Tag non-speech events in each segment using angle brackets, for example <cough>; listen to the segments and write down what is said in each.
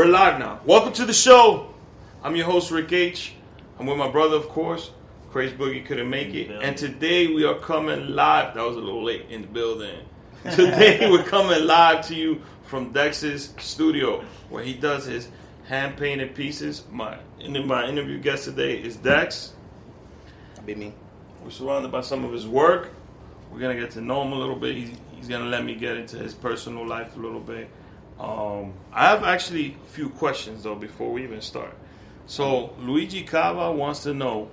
We're live now. Welcome to the show. I'm your host Rick H. I'm with my brother, of course. Crazy Boogie couldn't make it, and today we are coming live. That was a little late in the building. Today <laughs> we're coming live to you from Dex's studio, where he does his hand painted pieces. My in my interview guest today is Dex. That'd be me. We're surrounded by some of his work. We're gonna get to know him a little bit. He's, he's gonna let me get into his personal life a little bit. Um, I have actually a few questions though before we even start. So Luigi Cava wants to know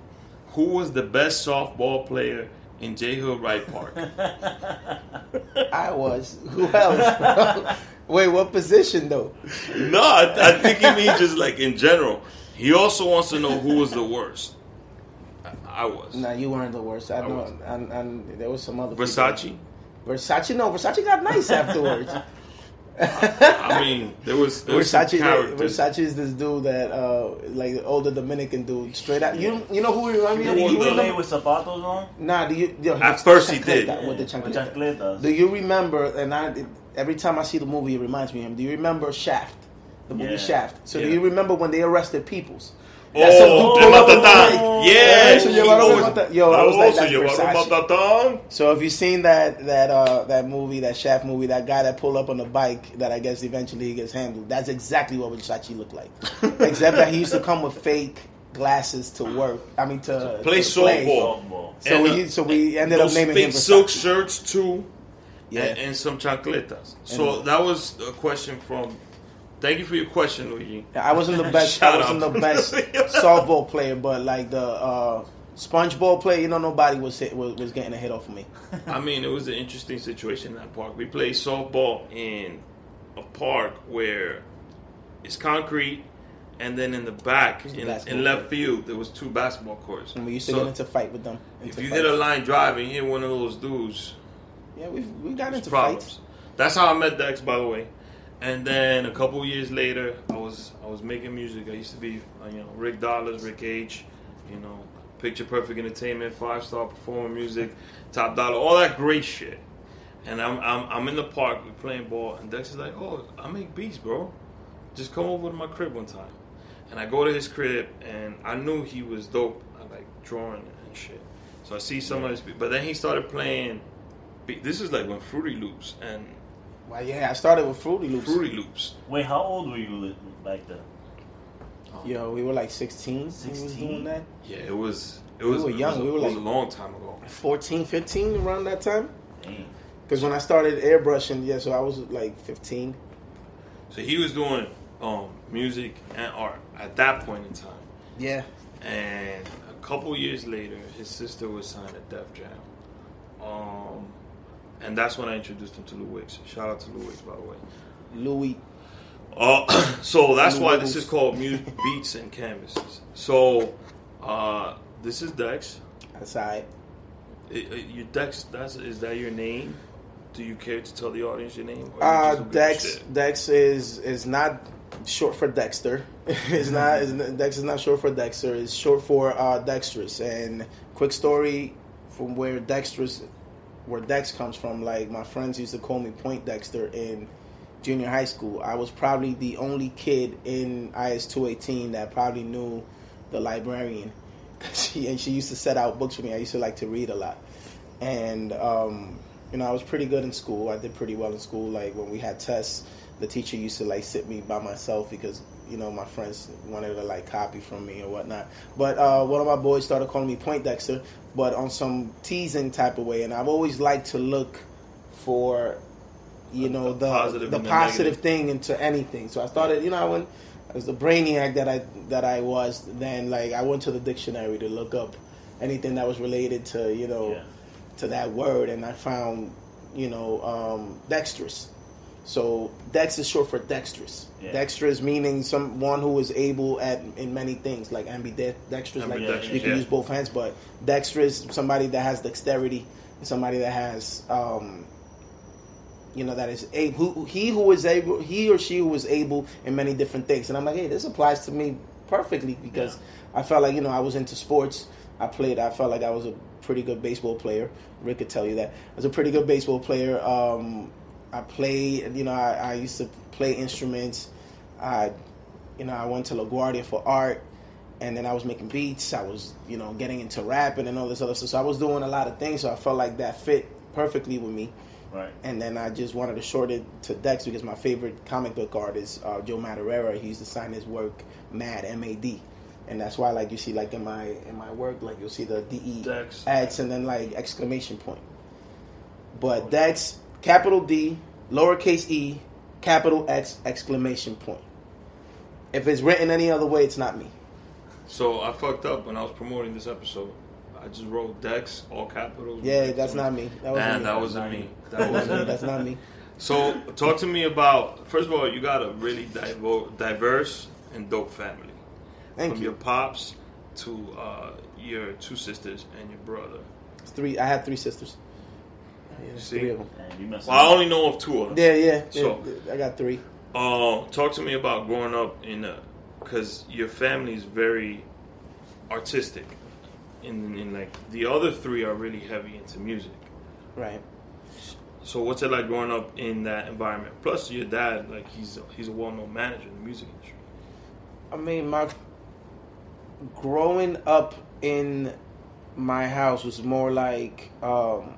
who was the best softball player in J Hood Wright Park. <laughs> I was. Who else? <laughs> Wait, what position though? no, I, I think he means just like in general. He also wants to know who was the worst. I, I was. No, you weren't the worst. I I know, and, and there was some other people. Versace. Versace, no, Versace got nice afterwards. <laughs> I mean, there was, there was Versace. Versace is this dude that, uh, like the older Dominican dude, straight out. You, you know who he remind me of? The He that- play with zapatos on? Nah, do you? yo, At first he did. chancleta, with the With chancleta. chancletas. Do you remember? And I, every time I see the movie, it reminds me of him. Do you remember Shaft? The movie Yeah. Shaft. So do you remember when they arrested Peoples? Oh, That some dude El pulled up the Matatán. mic. Yeah, Yeah, so he llevaron always- el Mata- Yo, I was like, Oh, so that's llevaron Matatán? So if you've seen that that uh, that movie, that Shaft movie, that guy that pulled up on the bike, that I guess eventually he gets handled. That's exactly what Versace looked like, <laughs> except that he used to come with fake glasses to work. I mean to Play to softball. Softball. So And, we uh, so we ended up Those naming fake him silk shirts too, Yeah. and, and some chancletas. So And- that was a question from. Thank you for your question, Luigi. I wasn't the <laughs> best. I wasn't up. the best <laughs> softball player, but like the uh, spongeball player, you know, nobody was hit, was, was getting a hit off of me. <laughs> I mean, it was an interesting situation in that park. We played softball in a park where it's concrete, and then in the back, in, in left field, there was two basketball courts. And we used to So get into fight with them. if you fights. hit a line drive and you hit one of those dudes, yeah, we we got into problems. fights. That's how I met Dex, by the way. And then a couple years later, I was I was making music. I used to be, uh, you know, Rick Dollars, Rick H, you know, Picture Perfect Entertainment, Five Star Performing Music, Top Dollar, all that great shit. And I'm I'm, I'm in the park, we're playing ball, and Dex is like, "Oh, I make beats, bro. Just come over to my crib one time." And I go to his crib, and I knew he was dope. I like drawing and shit. So I see some of his, beats, but then he started playing. This is like when Fruity Loops and Well, yeah, I started with Fruity Loops. Fruity Loops. Wait, how old were you li- back then? Yo, we were like 16. when we was 16? doing that. Yeah, it was. It was. We was. were it young, was we were it was like- a long time ago. 14, 15, around that time. Because when I started airbrushing, yeah, so I was like 15. So he was doing um, music and art at that point in time. Yeah. And a couple years later, his sister was signed at Def Jam. Um, and that's when I introduced him to Lou Wicks. Shout out to Lou Wicks, by the way. Louis. Uh, <clears throat> so that's Lou why Wicks. this is called <laughs> Beats and Canvases. So uh, this is Dex. Aside. It, it, your Dex, that's is that your name? Do you care to tell the audience your name? Uh, just don't give a Dex. Dex is is not short for Dexter. <laughs> it's not. It's, Dex is not short for Dexter. It's short for uh, Dexterous. And quick story from where Dexterous, where Dex comes from. Like my friends used to call me Poindexter in junior high school. I was probably the only kid in IS two eighteen that probably knew the librarian. <laughs> She and she used to set out books for me. I used to like to read a lot, and um, you know I was pretty good in school. I did pretty well in school. Like when we had tests, the teacher used to like sit me by myself because you know my friends wanted to like copy from me or whatnot. But uh, one of my boys started calling me Poindexter, but on some teasing type of way. And I've always liked to look for you know the the positive the positive thing into anything. So I started, you know, when I was the brainiac that I that I was, then like I went to the dictionary to look up anything that was related to you know Yeah. to that word, and I found you know um, dexterous. So Dex is short for dexterous. Yeah. Dexterous meaning someone who is able at in many things, like ambidextrous, like Ambidextrous, you can yeah. use both hands. But dexterous, somebody that has dexterity, somebody that has, um, you know, that is able. Who, he who is able, he or she who is able in many different things. And I'm like, hey, this applies to me perfectly because I felt like you know I was into sports. I played. I felt like I was a pretty good baseball player. Rick could tell you that I was a pretty good baseball player. Um, I played. You know, I, I used to play instruments. I, you know, I went to LaGuardia for art, and then I was making beats. I was, you know, getting into rapping and all this other stuff. So I was doing a lot of things. So I felt like that fit perfectly with me. Right. And then I just wanted to short it to Dex because my favorite comic book artist, uh, Joe Madureira, he used to sign his work Mad M A D, and that's why like you see like in my in my work like you'll see the D E Dex. X and then like exclamation point. But Dex capital D lowercase e capital X exclamation point. If it's written any other way, it's not me. So I fucked up when I was promoting this episode. I just wrote Dex, all capitals. Yeah, that's not me. That wasn't Man, me. that wasn't me. That wasn't me. That's not me. So, talk to me about. First of all, you got a really diverse and dope family. Thank From you. your pops to uh, your two sisters and your brother. It's three. I have three sisters. Yeah, See? three of them. And you messing Well, I only know of two of them. Yeah, yeah. So- yeah, I got three. Uh, talk to me about growing up in a, because your family is very artistic, and, and like the other three are really heavy into music. Right. So what's it like growing up in that environment? Plus, your dad, like he's he's a well-known manager in the music industry. I mean, my growing up in my house was more like um,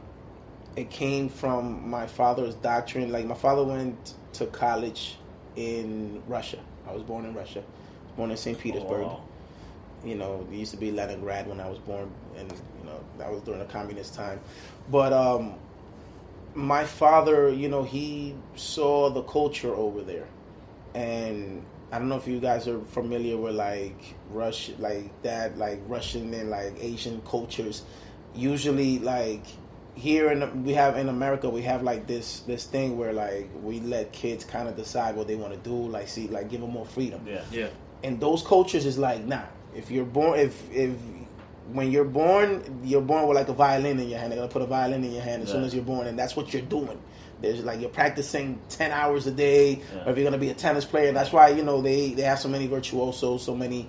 it came from my father's doctrine. Like my father went to college in Russia. I was born in Russia. Born in St. Petersburg. Oh, wow. you know, it used to be Leningrad when I was born, and you know that was during the communist time. But um, my father, you know, he saw the culture over there, and I don't know if you guys are familiar with like Rush, like that, like Russian and like Asian cultures. Usually, like here in we have in America, we have like this this thing where like we let kids kind of decide what they want to do, like see, like give them more freedom Yeah. Yeah, and those cultures is like nah if you're born if if when you're born you're born with like a violin in your hand they're gonna put a violin in your hand as soon as you're born and that's what you're doing there's like you're practicing 10 hours a day Yeah. or if you're gonna be a tennis player that's why you know they they have so many virtuosos so many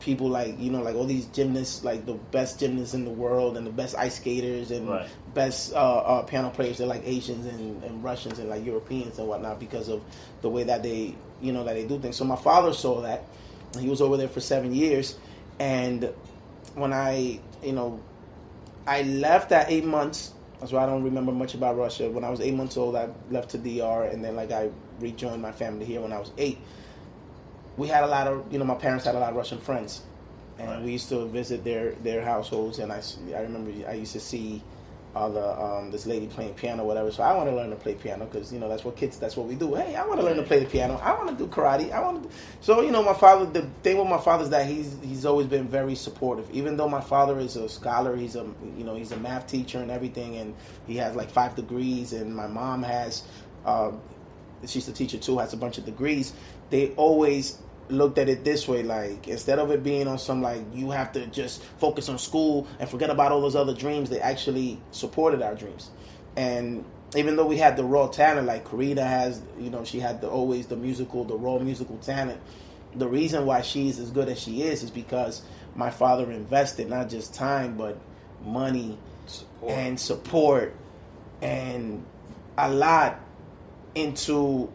people like you know like all these gymnasts like the best gymnasts in the world and the best ice skaters and Right. Best uh, uh, piano players they're like asians and, and russians and like europeans and whatnot because of the way that they you know that they do things. So my father saw that. He was over there for seven years. And when i you know i left at eight months that's why i don't remember much about russia. When i was eight months old i left to dr and then like i rejoined my family here when i was eight. We had a lot of you know my parents had a lot of russian friends. And Right. we used to visit their their households. And I, I remember i used to see all the um, this lady playing piano whatever. So i want to learn to play piano because you know that's what kids that's what we do. Hey i want to learn to play the piano. I want to do karate. I want to so you know my father the thing with my father is that he's he's always been very supportive. Even though my father is a scholar he's a you know he's a math teacher and everything and he has like five degrees and my mom has uh, she's a teacher too has a bunch of degrees they always looked at it this way like instead of it being on some like you have to just focus on school and forget about all those other dreams they actually supported our dreams and even though we had the raw talent like Karina has you know she had the always the musical the raw musical talent the reason why she's as good as she is is because my father invested not just time but money support. and support and a lot into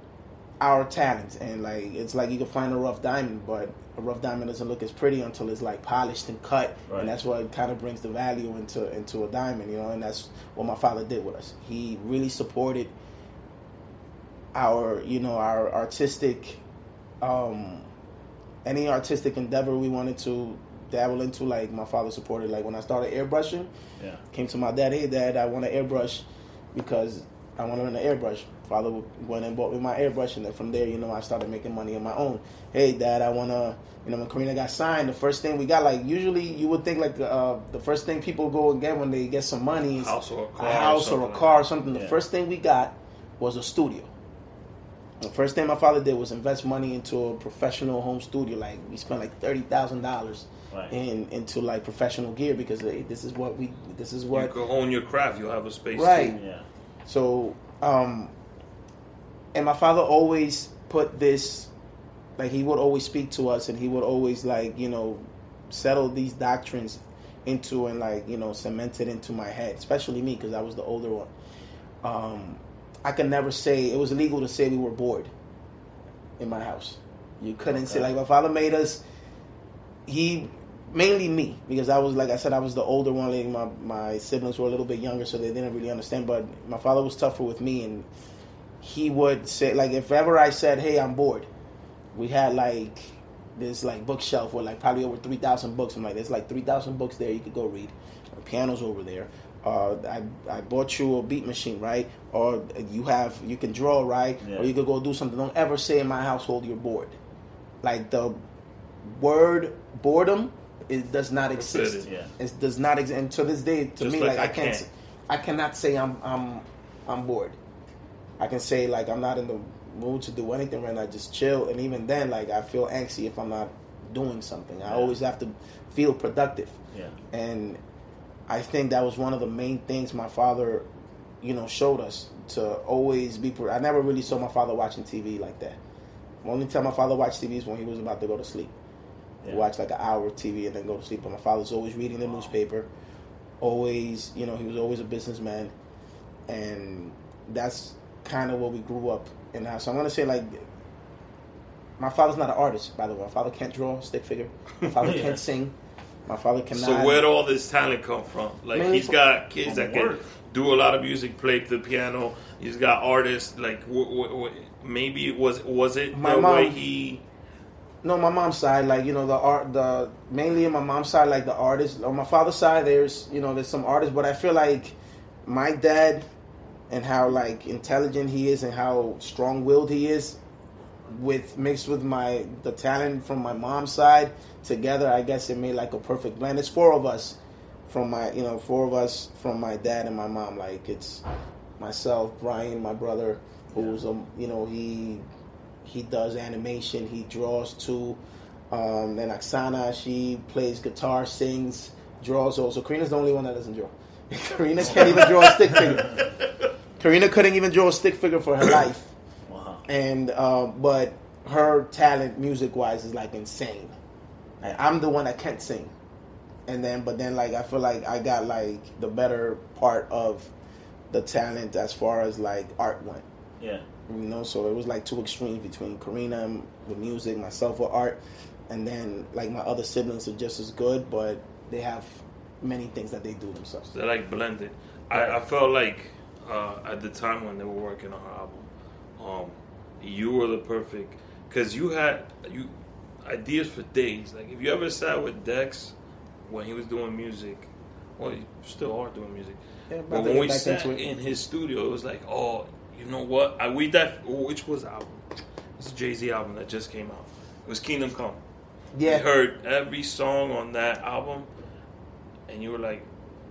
our talents and like it's like you can find a rough diamond but a rough diamond doesn't look as pretty until it's like polished and cut Right. and that's what kind of brings the value into into a diamond you know and that's what my father did with us he really supported our you know our artistic um any artistic endeavor we wanted to dabble into like my father supported like when i started airbrushing Yeah. came to my dad, hey dad, I want to airbrush because I want to learn to airbrush. Father went and bought me my airbrush, and then from there, you know, I started making money on my own. Hey dad, I want to, you know, when Karina got signed, the first thing we got, like usually you would think like uh, the first thing people go and get when they get some money is House or a car a house or, something a car or something. The first thing we got was a studio. The first thing my father did was invest money into a professional home studio. Like we spent like thirty thousand dollars Right. in into like professional gear because hey, this is what we this is what You can own your craft. You'll have a space. Right. Too. Yeah. so um and my father always put this like he would always speak to us and he would always like you know settle these doctrines into and like you know cement it into my head especially me because i was the older one um i could never say it was illegal to say we were bored in my house you couldn't say like my father made us he mainly me because I was like I said I was the older one. Like my my siblings were a little bit younger, so they didn't really understand. But my father was tougher with me, and he would say like if ever I said, "Hey, I'm bored," we had like this like bookshelf with like probably over three thousand books. I'm like, there's like three thousand books there. You could go read. The piano's over there. Uh, I I bought you a beat machine, right? Or you have you can draw, right? Yeah. Or you could go do something. Don't ever say in my household you're bored. Like the word boredom, it does not exist. Forbidden. Yeah. It does not exist. And to this day, to Just me, like like, I, I can't, can't. I cannot say I'm, I'm, I'm bored. I can say like I'm not in the mood to do anything right now. Just chill, and even then, like I feel anxious if I'm not doing something. I Yeah. always have to feel productive, Yeah. and I think that was one of the main things my father, you know, showed us to always be. Pro- I never really saw my father watching TV like that. The only time my father watched TV is when he was about to go to sleep Yeah. watch like an hour of TV and then go to sleep. But my father's always reading the newspaper. Always, you know, he was always a businessman, and that's kind of what we grew up in. Now, so I'm gonna say like, my father's not an artist, by the way. My father can't draw stick figure. My father <laughs> Yeah. can't sing. My father cannot. So where'd all this talent come from? Like Mainly he's from- got kids from that can do a lot of music, play the piano. He's got artists. Like w- w- w- maybe it was was it My the mom- way he? No, my mom's side, like you know, the art, the mainly in my mom's side, like the artists. On my father's side, there's you know, there's some artists, but I feel like my dad and how like intelligent he is and how strong-willed he is, with mixed with my the talent from my mom's side together, I guess it made like a perfect blend. It's four of us from my, you know, four of us from my dad and my mom. Like it's myself, Brian, my brother, who's um, you know, he he does animation, he draws too. Um, then Oksana, she plays guitar, sings, draws also. Karina's the only one that doesn't draw. <laughs> Karina can't even draw a stick figure. <laughs> Karina couldn't even draw a stick figure for her <clears throat> life. Wow. And uh, but her talent, music wise, is like insane. Like, I'm the one that can't sing, and then but then like I feel like I got like the better part of the talent as far as like art went. Yeah. You know, so it was like two extremes between Karina and with music, myself with art, and then like my other siblings are just as good, but they have many things that they do themselves. They're like blended. I, I felt like uh, at the time when they were working on her album, um, you were the perfect because you had you ideas for days. Like if you ever sat with Dex when he was doing music, well, you still are doing music. Yeah, But when we sat it. in his studio, it was like, oh, you know what? I we that which was the album? It's a Jay Z album that just came out. It was Kingdom Come. Yeah, You heard every song on that album, and you were like,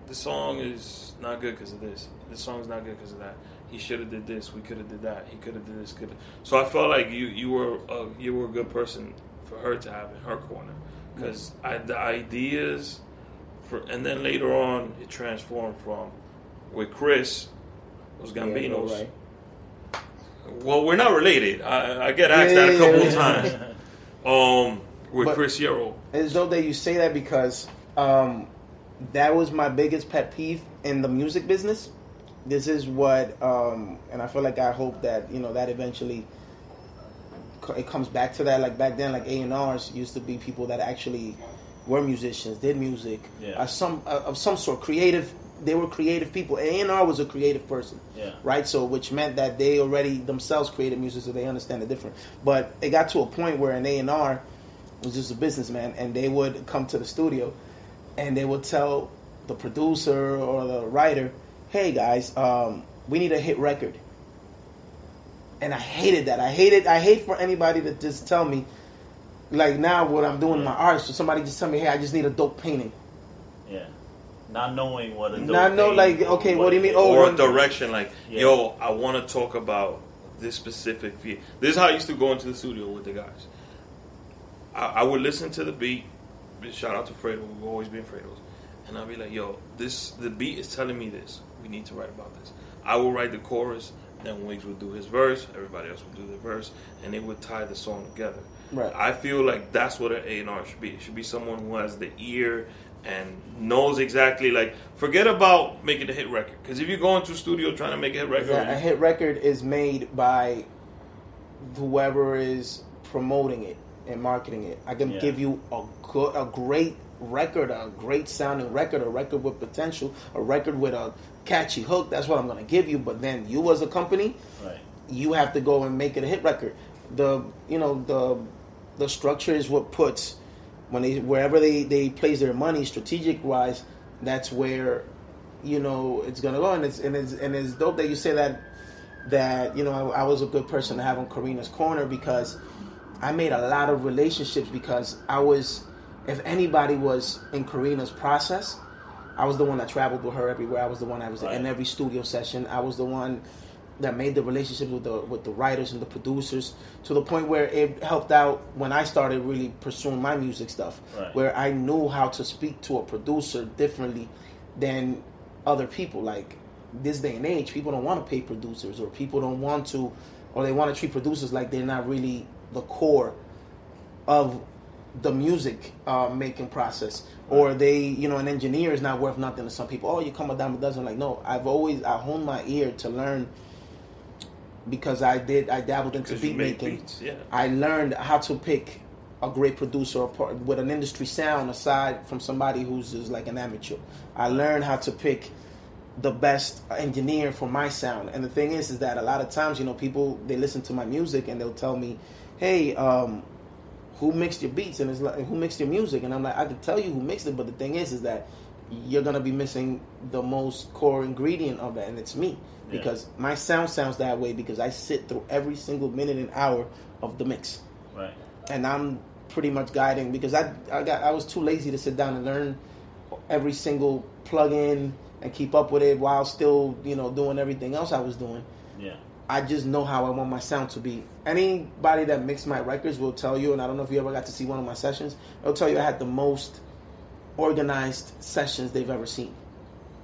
the song is not good because of this. This song's not good because of that. He should have did this. We could have did that. He could have did this. Could So I felt like you you were a, you were a good person for her to have in her corner because the ideas for and then later on it transformed from with Chris was Yeah, Gambino's. right. Well, we're not related. I, I get asked yeah, that a couple yeah. of times. <laughs> Um, with But- Chris Yarrow. It's dope that you say that because um, that was my biggest pet peeve in the music business. This is what, um, and I feel like I hope that you know that eventually it comes back to that. Like back then, like A and R's used to be people that actually were musicians, did music, Yeah. uh, some uh, of some sort, creative. They were creative people. A and R was a creative person Yeah. right? So, which meant that they already themselves created music, so they understand the difference. But it got to a point where an A and R was just a businessman, and they would come to the studio, and they would tell the producer or the writer, "Hey guys, um, we need a hit record." And I hated that. I hated. I hate for anybody to just tell me, like now what I'm doing in my art. So somebody just tell me, "Hey, I just need a dope painting." Yeah. Not knowing what a dope Not know, like, okay, what do you mean? Oh, or when- direction like Yeah. yo i want to talk about this specific feel. This is how I used to go into the studio with the guys. I, I would listen to the beat. Shout out to Fredo. We've always been Fredos. And I'd be like, yo, this the beat is telling me this. We need to write about this. I will write the chorus. Then Wiggs would do his verse. Everybody else would do the verse, and it would tie the song together. Right. I feel like that's what an A&R should be. It should be someone who has the ear and knows exactly like forget about making a hit record because if you go into a studio trying to make a hit record Yeah, a hit record is made by whoever is promoting it and marketing it. I can Yeah. give you a good, a great record, a great sounding record, a record with potential, a record with a catchy hook. That's what I'm going to give you. But then you, as a company, Right. you have to go and make it a hit record. The you know the the structure is what puts when they wherever they they place their money strategic wise. That's where you know it's gonna go, and it's and it's and it's dope that you say that that you know I, I was a good person to have on Karina's corner because I made a lot of relationships because I was if anybody was in Karina's process. I was the one that traveled with her everywhere. I was the one that was Right. in every studio session. I was the one that made the relationships with the with the writers and the producers to the point where it helped out when I started really pursuing my music stuff. Right. Where I knew how to speak to a producer differently than other people. Like this day and age, people don't want to pay producers, or people don't want to, or they want to treat producers like they're not really the core of the music uh, making process, or they, you know, an engineer is not worth nothing to some people. Oh, you come a dime a dozen. Like, no, I've always I honed my ear to learn because I did I dabbled into beat making. beats. Yeah. I learned how to pick a great producer or part, with an industry sound aside from somebody who's just like an amateur. I learned how to pick the best engineer for my sound. And the thing is, is that a lot of times, you know, people they listen to my music and they'll tell me, "Hey, um, who mixed your beats?" And it's like, "Who mixed your music?" And I'm like, "I can tell you who mixed it, but the thing is, is that you're gonna be missing the most core ingredient of that, and it's me." Yeah. Because my sound sounds that way because I sit through every single minute and hour of the mix Right. and I'm pretty much guiding because I I got I was too lazy to sit down and learn every single plug-in and keep up with it while still you know doing everything else I was doing. Yeah. I just know how I want my sound to be. Anybody that mixed my records will tell you, and I don't know if you ever got to see one of my sessions. They'll tell you I had the most organized sessions they've ever seen.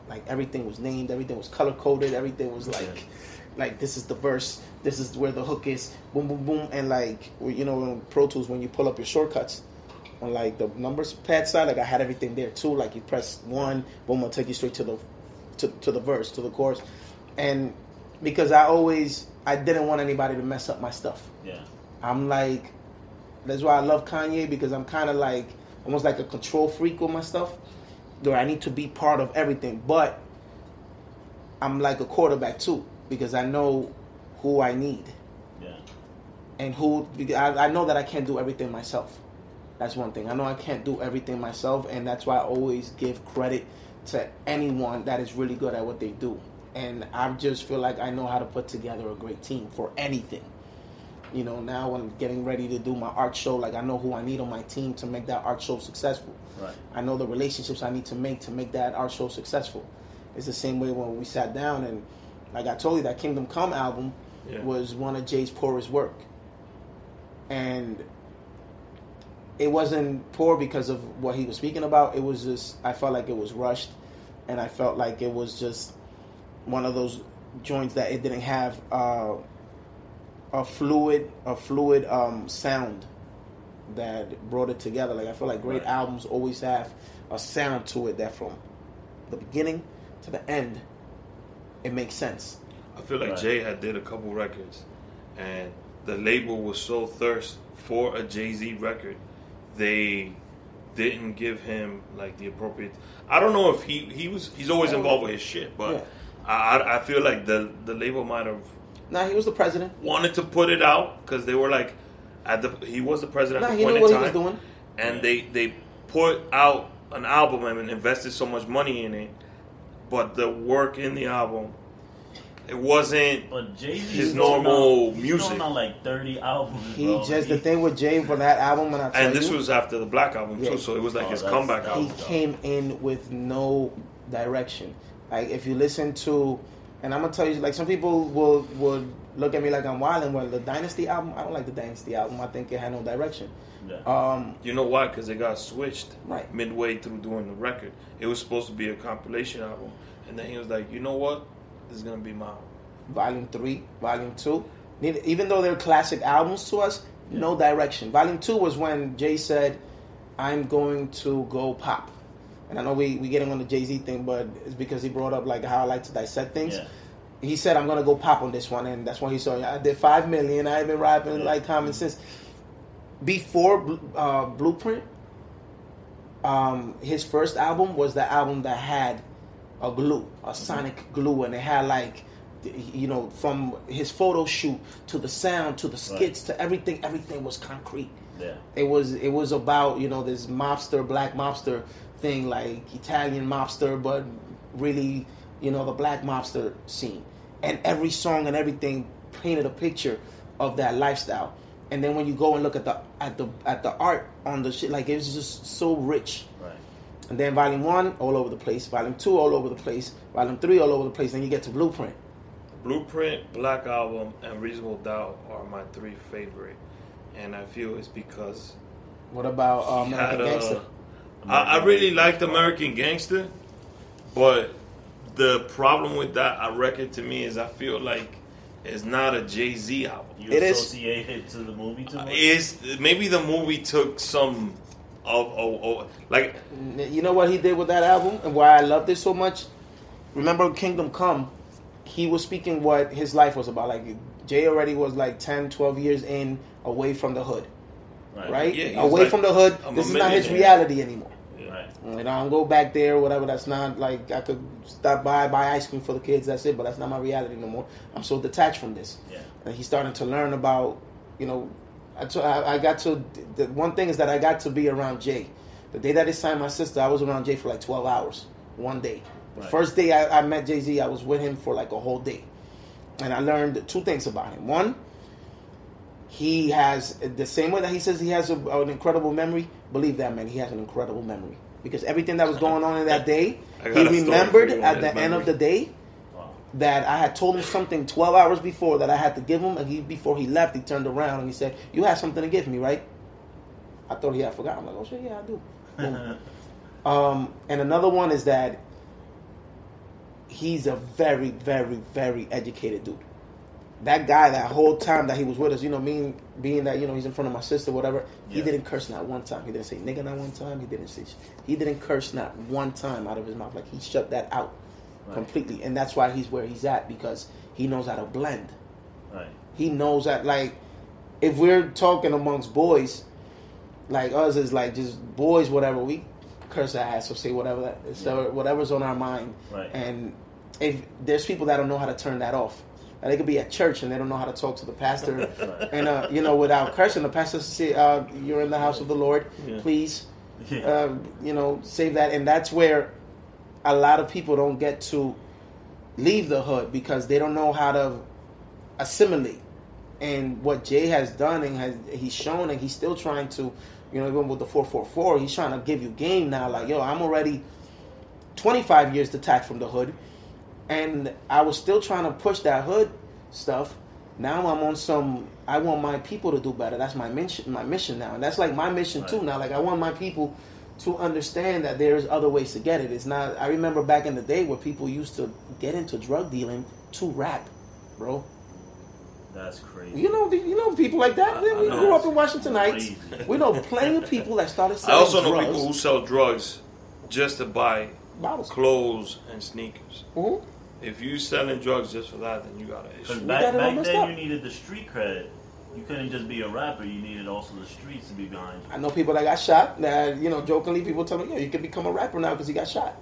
Like everything was named, everything was color coded, everything was like, like this is the verse, this is where the hook is, boom, boom, boom, and like you know in Pro Tools when you pull up your shortcuts on like the numbers pad side, like I had everything there too. Like you press one, boom, it'll take you straight to the to, to the verse, to the chorus, and because I always I didn't want anybody to mess up my stuff. Yeah. I'm like, that's why I love Kanye because I'm kind of like almost like a control freak with my stuff, where I need to be part of everything. But I'm like a quarterback too because I know who I need Yeah. and who I, I know that I can't do everything myself. That's one thing. I know I can't do everything myself, and that's why I always give credit to anyone that is really good at what they do. And I just feel like I know how to put together a great team for anything. You know, now when I'm getting ready to do my art show, like I know who I need on my team to make that art show successful. Right. I know the relationships I need to make to make that art show successful. It's the same way when we sat down and, like I told you, that Kingdom Come album Yeah. was one of Jay's poorest work, and it wasn't poor because of what he was speaking about. It was just I felt like it was rushed, and I felt like it was just one of those joints that it didn't have uh, a fluid a fluid um, sound that brought it together. Like I feel like great Right. albums always have a sound to it that from the beginning to the end, it makes sense. I feel like Right. Jay had did a couple records, and the label was so thirst for a Jay Z record, they didn't give him like the appropriate. I don't know if he he was he's always involved with his shit, but Yeah. I I- I feel like the the label might have Nah, he was the president. wanted to put it out because they were like at the he was the president Nah, at the he point knew in what he time, was doing. and they they put out an album and invested so much money in it, but the work in the album, it wasn't. But Jay Z His normal music. He's on like thirty albums. He bro. just the thing with Jay for that album, and I tell And this you, was after the Black album Yeah. too, so it was like Oh, his comeback that he album. came in with no direction. Like if you listen to And I'm gonna tell you, like some people will would look at me like I'm wilding. Well, the Dynasty album, I don't like the Dynasty album. I think it had no direction. Yeah. Um, You know why? Because it got switched Right. midway through doing the record. It was supposed to be a compilation album, and then he was like, "You know what? This is gonna be my album." Volume three, Volume two. Even though they're classic albums to us, no direction. Volume two was when Jay said, "I'm going to go pop." And I know we we getting on the Jay Z thing, but it's because he brought up like how I like to dissect things. Yeah. He said, "I'm gonna go pop on this one," and that's when he saw. I did five million. I've been rapping Yeah. like common sense. Before uh, Blueprint, um, his first album was the album that had a glue, a sonic glue, and it had like, you know, from his photo shoot to the sound to the skits to everything. Everything was concrete. Yeah. It was it was about you know this mobster, black mobster thing, like Italian mobster, but really you know the black mobster scene, and every song and everything painted a picture of that lifestyle. And then when you go and look at the at the at the art on the shit, like it was just so rich. Right. And then volume one, all over the place. Volume two, all over the place. Volume three, all over the place. Then you get to Blueprint. Blueprint, Black Album, and Reasonable Doubt are my three favorite, and I feel it's because What about um, he American Gangster? I, I really liked American Gangster, but the problem with that I reckon to me is I feel like it's not a Jay Z album. You It is- associate it to the movie too much? Is maybe the movie took some of, of, of like You know what he did with that album and why I loved it so much? Remember Kingdom Come? He was speaking what his life was about. Like Jay already was like 10, 12 years in away from the hood, right? Yeah, away like, from the hood. I'm This is not his reality anymore. And I don't go back there, whatever. That's not like I could stop by, buy ice cream for the kids. That's it. But that's not my reality no more. I'm so detached from this. Yeah. And he's starting to learn about, you know, I, t- I I got to. The one thing is that I got to be around Jay. The day that he signed my sister, I was around Jay for like 12 hours, one day. The Right. first day I, I met Jay Z, I was with him for like a whole day, and I learned two things about him. One, he has the same way that he says he has a, an incredible memory. Believe that, man. He has an incredible memory because everything that was going on in that day, he got a story remembered for you on at the end of the day Wow. that I had told him something 12 hours before that I had to give him, and he before he left, he turned around and he said, "You have something to give me, right?" I thought he had forgotten. I'm like, "Oh shit, yeah, I do." <laughs> Um, and another one is that he's a very, very, very educated dude. That guy, that whole time that he was with us, you know, mean being that you know he's in front of my sister, whatever, he didn't curse not one time. He didn't say nigga not one time. He didn't say he didn't curse not one time out of his mouth. Like he shut that out Right. completely, and that's why he's where he's at because he knows how to blend. Right. He knows that like if we're talking amongst boys, like us is like just boys, whatever we curse our ass or say whatever that so whatever's on our mind. Right. And if there's people that don't know how to turn that off. Like, they could be at church and they don't know how to talk to the pastor, <laughs> and uh, you know, without cursing. The pastor say, uh, "You're in the house of the Lord. Yeah. Please, <laughs> Yeah. uh, you know, save that." And that's where a lot of people don't get to leave the hood because they don't know how to assimilate. And what Jay has done and has he's shown, and he's still trying to, you know, even with the four four four, he's trying to give you game now. Like, yo, I'm already 25 years detached from the hood, and I was still trying to push that hood stuff. Now I'm on some. I want my people to do better. That's my mission. My mission now, and that's like my mission too. Now, like I want my people to understand that there's other ways to get it. It's not. I remember back in the day where people used to get into drug dealing to rap, bro. That's crazy. You know, you know people like that. I- we I know. grew up in Washington Heights. We know plenty of people that started selling. I selling also know people who sell drugs just to buy bottles. clothes and sneakers. Mhm. If you selling drugs just for that, then you got an Because issue. We back, got it all back messed then up. you needed the street credit. You couldn't just be a rapper. You needed also the streets to be behind you. I know people that got shot. That you know, jokingly, people tell me, "Yeah, you can become a rapper now because he got shot."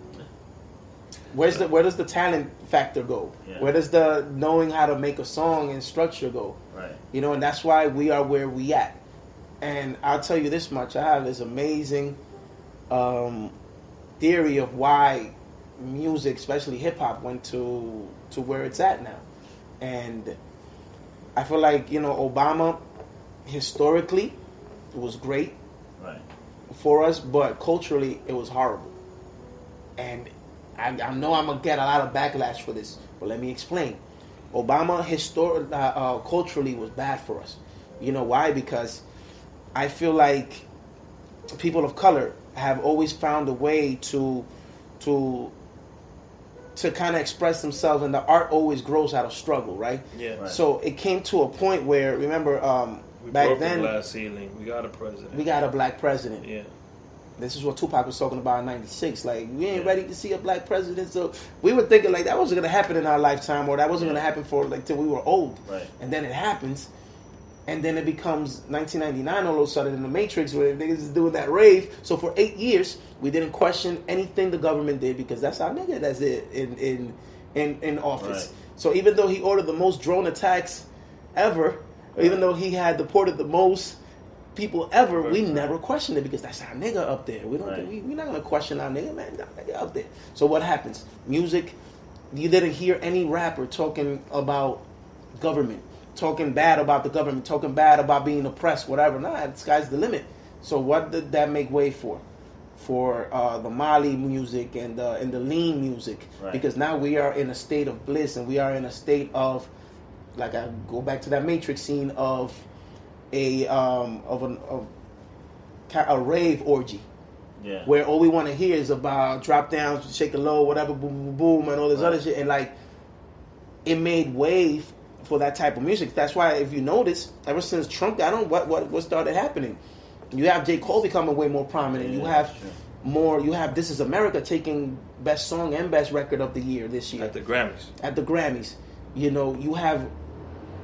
Where's the where does the talent factor go? Yeah. Where does the knowing how to make a song and structure go? Right. You know, and that's why we are where we at. And I'll tell you this much: I have this amazing um, theory of why music, especially hip hop, went to to where it's at now. And I feel like you know, Obama historically it was great Right. for us, but culturally it was horrible. And I, I know I'm gonna get a lot of backlash for this, but let me explain. Obama histor- uh, uh, culturally was bad for us. You know why? Because I feel like people of color have always found a way to to to kind of express themselves, and the art always grows out of struggle, right? Yeah. Right. So it came to a point where remember um, We back broke then the glass ceiling. We got a president. we got a black president. Yeah. This is what Tupac was talking about in '96. Like we ain't Yeah. ready to see a black president, so we were thinking like that wasn't gonna happen in our lifetime, or that wasn't gonna happen for like till we were old. Right. And then it happens, and then it becomes 1999 all of a sudden in the Matrix where niggas is doing that rave. So for eight years we didn't question anything the government did because that's our nigga that's it in in in, in office. Right. So even though he ordered the most drone attacks ever, or even though he had deported the most people ever, we never questioned it because that's our nigga up there. We don't Right. we, we're not gonna question our nigga, man. That nigga up there. So what happens? Music, you didn't hear any rapper talking about government, talking bad about the government, talking bad about being oppressed, whatever. Nah, the sky's the limit. So what did that make way for? For uh, the Molly music and the and the lean music, Right. because now we are in a state of bliss and we are in a state of, like I go back to that Matrix scene of a um of an of a rave orgy Yeah. where all we want to hear is about drop downs, shake it low, whatever, boom, boom, boom, and all this Right. other shit. And like, it made way for that type of music. That's why, if you notice, ever since Trump got on, what what what started happening? You have J Cole becoming way more prominent. you have sure. more. You have This Is America taking best song and best record of the year this year At the Grammys. at the Grammys. You know, you have,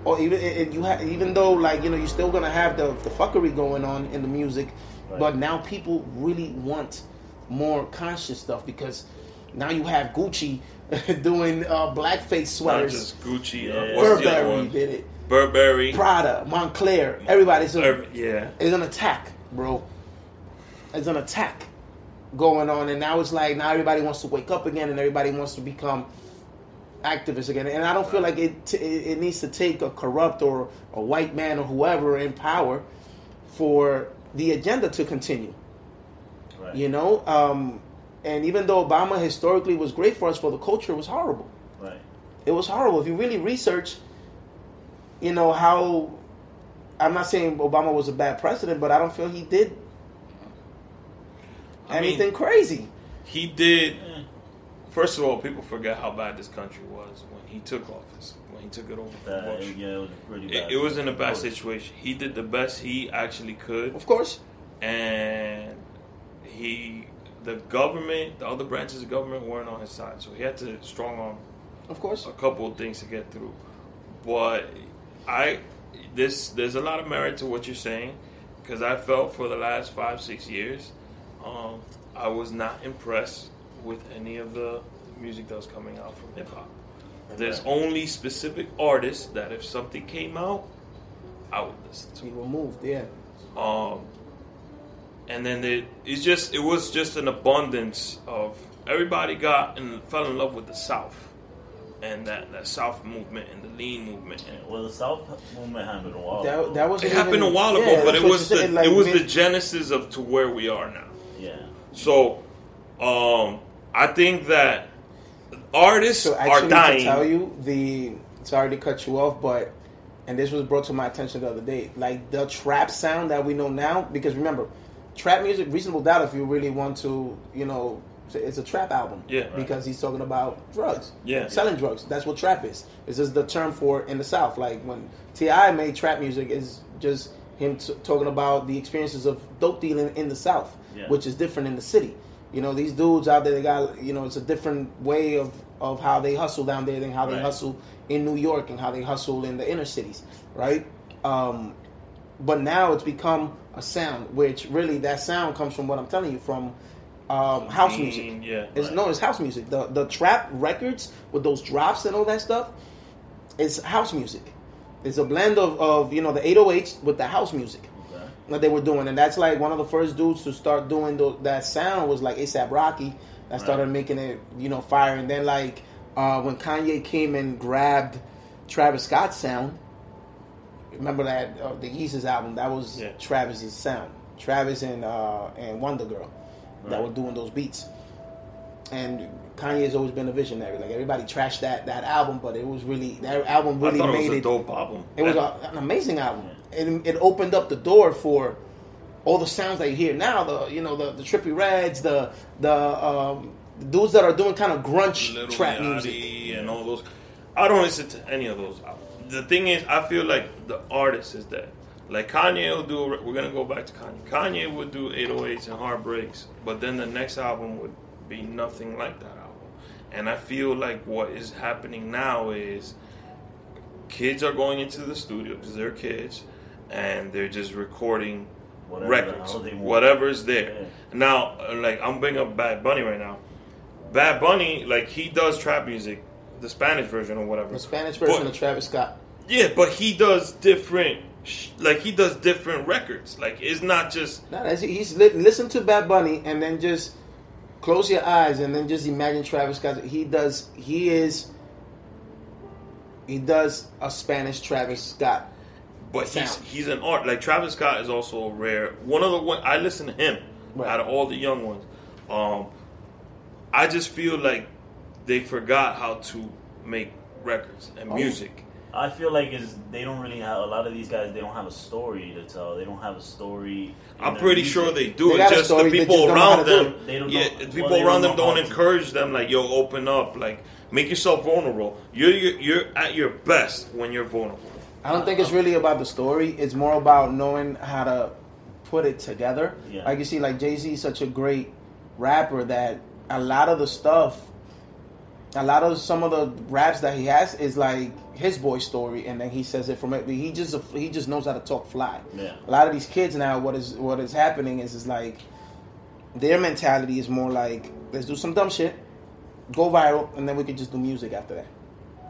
or even and you have, even though like you know, you're still gonna have the the fuckery going on in the music, Right. but now people really want more conscious stuff because now you have Gucci <laughs> doing uh, blackface Not sweaters. just Gucci. Yeah. Uh, what's Burberry one? did it. Burberry. Prada, Moncler, everybody's a, Every- yeah. it's an attack, bro. It's an attack going on, and now it's like now everybody wants to wake up again, and everybody wants to become activists again. And I don't feel like it t- it it needs to take a corrupt or a white man or whoever in power for the agenda to continue. Right. You know, um, and even though Obama historically was great for us for the culture, it was horrible. Right. It was horrible. If you really research, you know how. I'm not saying Obama was a bad president, but I don't feel he did I mean, anything crazy. He did. First of all, people forget how bad this country was when he took office, when he took it over from that, Bush. yeah, it was pretty bad. It, it was in a bad situation. He did the best he actually could, Of course, and he, the government, the other branches of government weren't on his side, so he had to strong arm of course. a couple of things to get through. But I, this there's a lot of merit to what you're saying, because I felt for the last five six years, um, I was not impressed with any of the music that was coming out from hip hop. There's only specific artists that if something came out, I would listen to. He removed, yeah. Um, and then it, it's just it was just an abundance of everybody got and fell in love with the South and that, that South movement and the lean movement. Yeah, well, the South movement happened a while. That, ago. that was It happened a while ago, but it was the it was the genesis of to where we are now. yeah. So, um, I think that artists So are actually, to dying. tell you the sorry to cut you off, but and this was brought to my attention the other day. Like the trap sound that we know now, because remember, trap music, Reasonable Doubt. If you really want to, you know, it's a trap album. Yeah. Right. Because he's talking about drugs. Yeah. Selling drugs. That's what trap is. This is the term for it in the South. Like when TI made trap music, is just him t- talking about the experiences of dope dealing in the South, Yeah. which is different in the city. You know, these dudes out there, they got, you know, it's a different way of, of how they hustle down there than how they Right. hustle in New York and how they hustle in the inner cities, right? Um, but now it's become a sound, which really that sound comes from what I'm telling you from um, house music. yeah. it's Right. no, it's house music. The the trap records with those drops and all that stuff, it's house music. It's a blend of, of you know the 808s with the house music Okay. that they were doing, and that's like one of the first dudes to start doing tho- that sound was like ASAP Rocky that started Right. making it you know fire, and then like uh, when Kanye came and grabbed Travis Scott's sound. Remember that uh, the Yeezus album? That was Yeah. Travis's sound. Travis and uh, and WondaGurl that were doing those beats, and Kanye has always been a visionary. Like everybody trashed that that album, but it was really that album I really it made was a it. dope album. It was a, an amazing album. It, it opened up the door for all the sounds that you hear now. The you know the the trippy reds, the the um, the dudes that are doing kind of grunge Little trap Yachty music. and all those. I don't listen to any of those albums. The thing is, I feel like the artist is dead. Like Kanye will do. We're gonna go back to Kanye. Kanye would do 808s and heartbreaks, but then the next album would be nothing like that album. And I feel like what is happening now is kids are going into the studio because they're kids, and they're just recording Whatever the records, hell they want. whatever's there. Yeah. Now, like I'm bringing up Bad Bunny right now. Bad Bunny, like he does trap music, the Spanish version or whatever. The Spanish version But- of Travis Scott. Yeah, but he does different, like he does different records. Like it's not just No, that's, he's li- listen to Bad Bunny and then just close your eyes and then just imagine Travis Scott. He does. He is. He does a Spanish Travis Scott. But he's Sound. he's an art. Like Travis Scott is also rare. One of the one I listen to him Right. out of all the young ones. Um, I just feel like they forgot how to make records and Oh. music. I feel like is they don't really have a lot of these guys. They don't have a story to tell. They don't have a story. I'm pretty music. sure they do. They it's got a just story, the people just don't know how around to do them. They don't yeah, know- the well, people they around don't them don't how to. encourage them. Like, yo, open up. Like, make yourself vulnerable. You're you're, you're at your best when you're vulnerable. I don't think it's really about the story. It's more about knowing how to put it together. Yeah. Like you see, like Jay Z is such a great rapper that a lot of the stuff, a lot of some of the raps that he has is like his boy story, and then he says it from it. He just he just knows how to talk fly. Yeah. A lot of these kids now, what is what is happening is is like their mentality is more like let's do some dumb shit, go viral, and then we can just do music after that.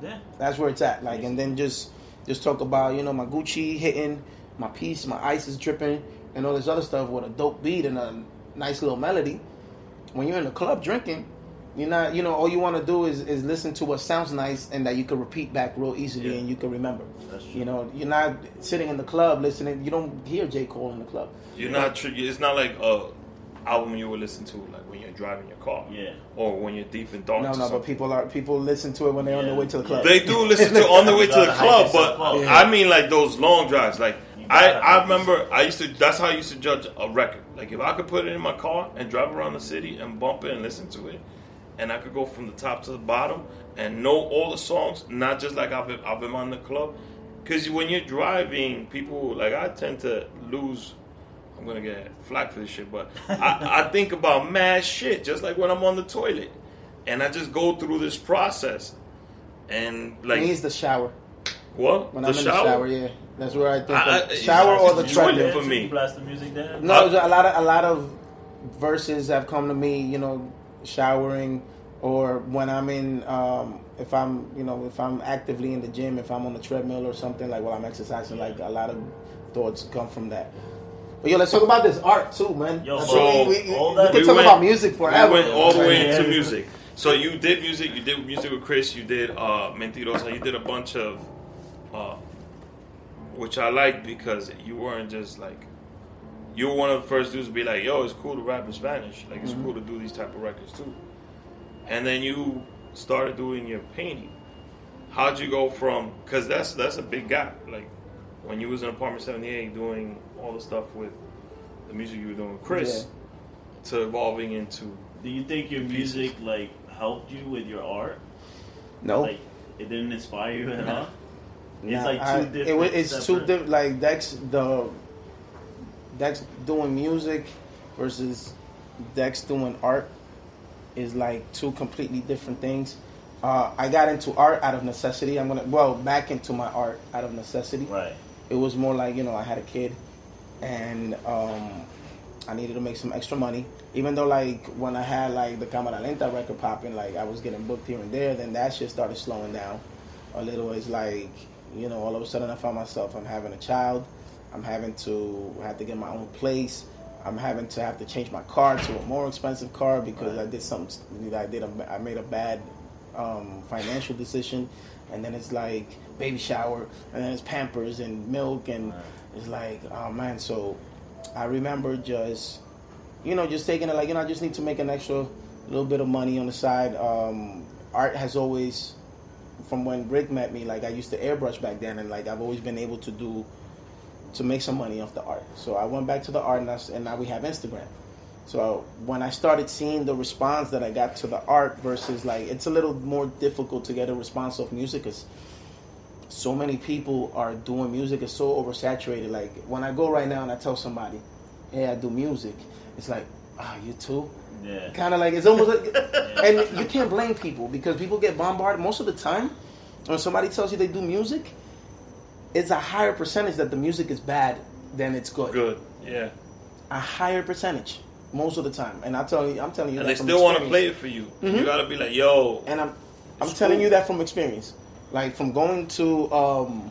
Yeah. That's where it's at. Like, and then just just talk about you know my Gucci hitting, my piece, my ice is dripping, and all this other stuff with a dope beat and a nice little melody. When you're in the club drinking, you're not you know all you want to do is is listen to what sounds nice and that you can repeat back real easily Yeah. and you can remember. That's true. You know, you're not sitting in the club listening. You don't hear J Cole in the club. You're not. Tr- it's not like a album you would listen to like when you're driving your car. Yeah. Or when you're deep in thoughts. No, or no, but people are people listen to it when they're on their way to the club. They do <laughs> listen to on the way to the You gotta hype club, but. Yeah. I mean like those long drives. Like I, I remember I used to. That's how I used to judge a record. Like if I could put it in my car and drive around the city and bump it and listen to it, and I could go from the top to the bottom and know all the songs, not just like I've been, I've been on the club. Because when you're driving, people like I tend to lose. I'm gonna get flack for this shit, but I, I <laughs> think about mad shit just like when I'm on the toilet, and I just go through this process, and like He needs the shower. what When the I'm in shower. the shower, yeah, that's where I think I- I- shower or the it's toilet for me. You blast the music there. No, a lot of a lot of verses have come to me. You know, showering or when I'm in. Um, if I'm, you know, if I'm actively in the gym, if I'm on the treadmill or something like while I'm exercising, like a lot of thoughts come from that. But yo, let's talk about this art too, man. Yo, so think we, we, all we can we talk went- about music forever. We went all the way into music. So you did music. You did music with Chris. You did uh, Mentirosa. You did a bunch of, uh, which I like because you weren't just like, you were one of the first dudes to be like, "Yo, it's cool to rap in Spanish. Like it's mm-hmm. cool to do these type of records too." And then you started doing your painting. How'd you go from? Because that's that's a big gap. Like when you was in apartment seventy eight doing all the stuff with the music you were doing with Chris, to evolving into Do you think your music like helped you with your art? no, Like it didn't inspire you at all? It's Nah, like two I- different. wa- it's two separate- different. Like that's the Dex doing music versus Dex doing art is like two completely different things. Uh, I got into art out of necessity. I'm gonna well back into my art out of necessity. Right. It was more like you know I had a kid, and um, I needed to make some extra money. Even though like when I had like the Cámara Lenta record popping, like I was getting booked here and there. Then that shit started slowing down a little. It's like you know all of a sudden I found myself I'm having a child. I'm having to have to get my own place. I'm having to have to change my car to a more expensive car because I did something. I did. A, I made a bad um, financial decision, and then it's like baby shower, and then it's Pampers and milk, and it's like oh man. So I remember just you know just taking it like you know I just need to make an extra little bit of money on the side. Um, art has always, from when Rick met me, like I used to airbrush back then, and like I've always been able to do, to make some money off the art. So I went back to the art, and, that's, and now we have Instagram. So when I started seeing the response that I got to the art versus like it's a little more difficult to get a response of music because so many people are doing music. It's so oversaturated. Like when I go right now and I tell somebody, "Hey, I do music," it's like, "Ah, you too." Yeah. Kind of like it's almost like, <laughs> <laughs> and you can't blame people because people get bombarded most of the time. When somebody tells you they do music, it's a higher percentage that the music is bad than it's good. Good. Yeah. A higher percentage most of the time. And I tell you, I'm telling you, And that they still want to play it for you. Mhm. You gotta be like, yo. And I'm I'm It's telling cool. you that from experience. Like from going to um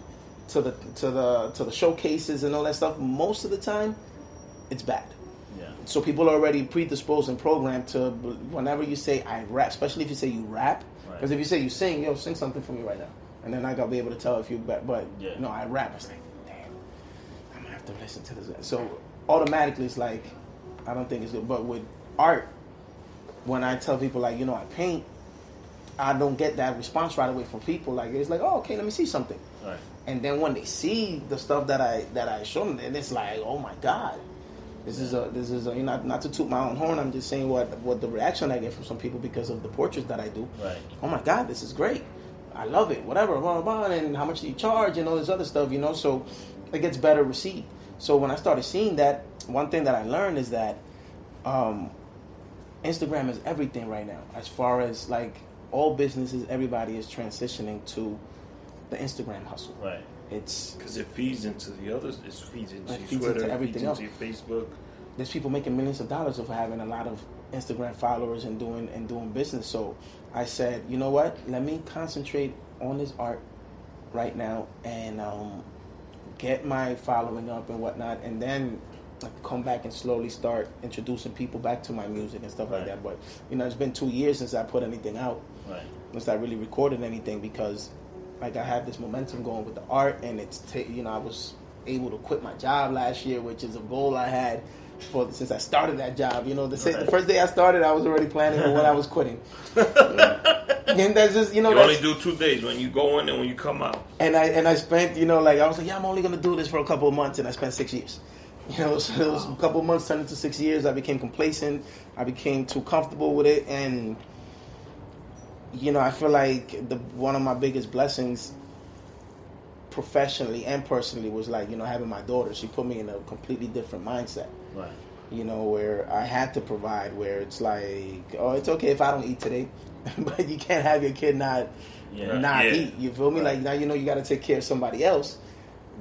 to the to the to the showcases and all that stuff, most of the time it's bad. Yeah. So people are already predisposed and programmed to whenever you say I rap, especially if you say you rap, Right. because if you say you sing, yo, sing something for me right now, and then I gotta be able to tell if you but but Yeah. no, I rap. It's like, damn, I'm gonna have to listen to this. So automatically, it's like I don't think it's good. But with art, when I tell people like you know I paint, I don't get that response right away from people. Like it's like, oh, okay, let me see something. Right. And then when they see the stuff that I that I show them, and it's like, oh my god, this is a this is a you know not, not to toot my own horn. I'm just saying what what the reaction I get from some people because of the portraits that I do. Right. Oh my god, this is great. I love it. Whatever, blah, blah, blah, and how much do you charge and all this other stuff, you know? So it gets better received. So when I started seeing that, one thing that I learned is that um, Instagram is everything right now. As far as like all businesses, everybody is transitioning to the Instagram hustle. Right. It's Because it feeds into the others. It feeds into It feeds Twitter. into it everything feeds into your Facebook. there's people making millions of dollars of having a lot of Instagram followers and doing and doing business. So I said, you know what? Let me concentrate on this art right now and um, get my following up and whatnot, and then come back and slowly start introducing people back to my music and stuff like that. But you know, it's been two years since I put anything out, Right. since I really recorded anything because like I have this momentum going with the art, and it's ta you know I was able to quit my job last year, which is a goal I had for since I started that job. You know, the, sa- the first day I started, I was already planning for when I was quitting. and that's just you know You only do two days when you go in and when you come out. and I and I spent you know like I was like yeah I'm only gonna do this for a couple of months, and I spent six years. You know, so it was a couple of months turned into six years. I became complacent. I became too comfortable with it, and you know, I feel like the one of my biggest blessings, professionally and personally, was like you know having my daughter. She put me in a completely different mindset. Right. You know, where I had to provide. Where it's like, oh, it's okay if I don't eat today, <laughs> but you can't have your kid not Yeah. not Yeah. eat. You feel me? Right. Like now you know you got to take care of somebody else.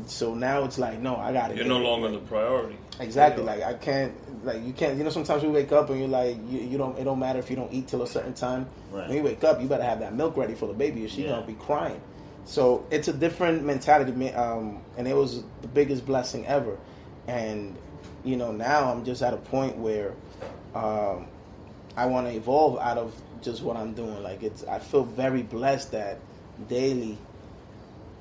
So now it's like, no, I got to. You're no longer the priority. Exactly. Like I can't. Like you can't. You know, sometimes you wake up and you're like, you, you don't. It don't matter if you don't eat till a certain time. Right. When you wake up, you better have that milk ready for the baby, or she Yeah. gonna be crying. So it's a different mentality, um, and it was the biggest blessing ever. And you know, now I'm just at a point where um, I want to evolve out of just what I'm doing. Like it's, I feel very blessed that daily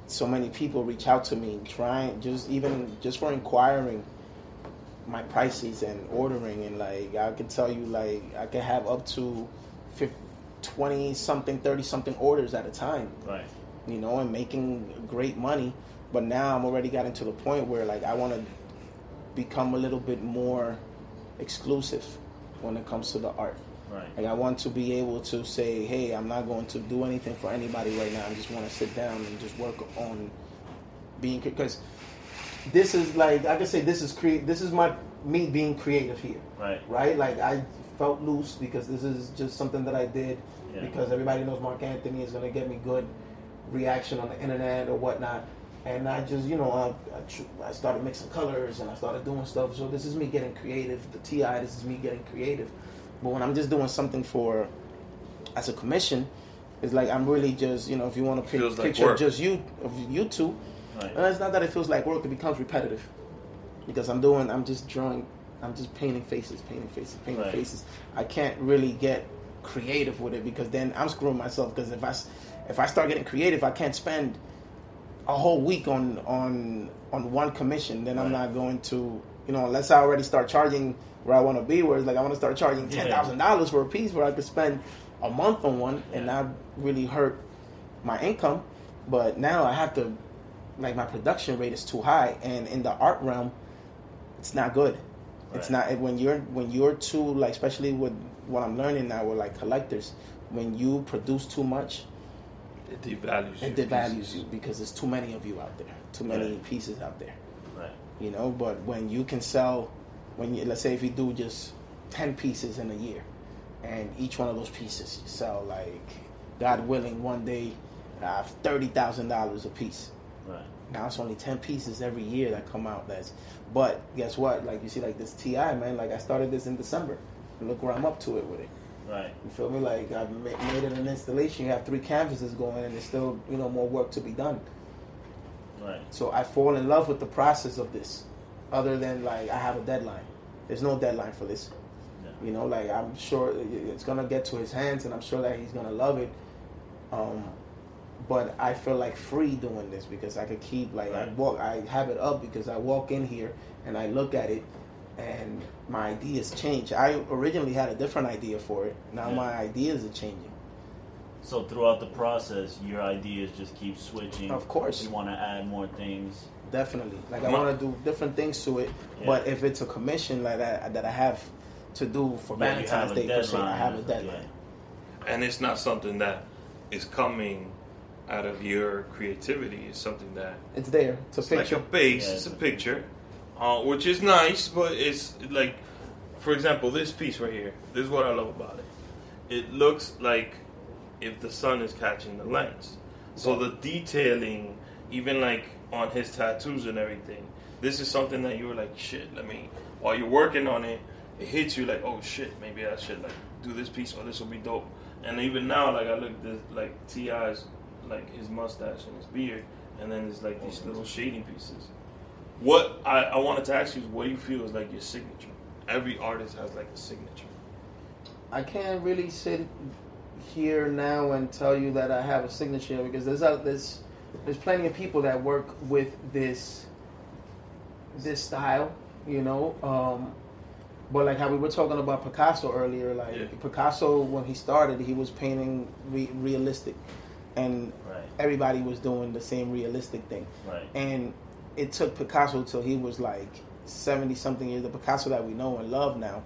so many people reach out to me trying just even just for inquiring my prices and ordering and like I can tell you like I can have up to 50, 20 something 30 something orders at a time Right. you know and making great money but now I'm already gotten to the point where like I want to become a little bit more exclusive when it comes to the art Right. like I want to be able to say, "Hey, I'm not going to do anything for anybody right now. I just want to sit down and just work on being because this is like I can say this is create. This is my me being creative here, Right. right? Like I felt loose because this is just something that I did Yeah. because everybody knows Marc Anthony is going to get me good reaction on the internet or whatnot. And I just, you know, I, I, tr- I started mixing colors and I started doing stuff. So this is me getting creative. The TI, this is me getting creative. But when I'm just doing something for, as a commission, it's like I'm really just, you know, if you want to like picture work. just you, of you two, Right. and it's not that it feels like work; it becomes repetitive because I'm doing, I'm just drawing, I'm just painting faces, painting faces, painting Right. faces. I can't really get creative with it because then I'm screwing myself. Because if I, if I start getting creative, I can't spend a whole week on on on one commission. Then I'm not going to, you know, unless I already start charging where I want to be, where it's like I want to start charging Yeah. ten thousand dollars for a piece, where I could spend a month on one and Yeah. not really hurt my income. But now I have to, like, my production rate is too high, and in the art realm, it's not good. It's not when you're when you're too like, especially with what I'm learning now with like collectors, when you produce too much, It devalues. it devalues pieces. you because there's too many of you out there, too many Right. pieces out there. Right. You know, but when you can sell, when you let's say if you do just ten pieces in a year, and each one of those pieces you sell like, God willing, one day, uh, thirty thousand dollars a piece. Right. Now it's only ten pieces every year that come out. That's, but guess what? Like you see, like this TI man. Like I started this in December. Look where I'm up to it with it. Right. You feel me? Like I've ma- made it an installation. You have three canvases going, and there's still you know more work to be done. Right. So I fall in love with the process of this, other than like I have a deadline. There's no deadline for this. Yeah. You know, like I'm sure it's gonna get to his hands, and I'm sure that he's gonna love it. Um, but I feel like free doing this because I could keep like I walk, I have it up because I walk in here and I look at it, and my ideas change. I originally had a different idea for it. Now Yeah. my ideas are changing. So throughout the process, your ideas just keep switching. Of course. You want to add more things. Definitely. Like I want to do different things to it, Yeah. but if it's a commission like that that I have to do for That you have Valentine's Day per se, I have a deadline. and it's not something that is coming out of your creativity. It's something that It's there. It's a it's picture. like a base. Yeah, it's a it's a- picture, uh, which is nice, but it's like, for example, this piece right here. This is what I love about it. It looks like if the sun is catching the lens. So the detailing, even like on his tattoos and everything, this is something that you were like, shit. Let me. While you're working on it, it hits you like, oh shit, maybe I should like do this piece or this will be dope. And even now, like I look at this, like TI's, like his mustache and his beard, and then there's like these little shading pieces. What I, I wanted to ask you is, what do you feel is like your signature? Every artist has like a signature. I can't really sit here now and tell you that I have a signature because there's a, there's there's plenty of people that work with this this style, you know. Um, but like how we were talking about Picasso earlier, like Yeah. Picasso when he started, he was painting re- realistic, and Right. everybody was doing the same realistic thing. Right. And it took Picasso till he was like seventy something years. The Picasso that we know and love now,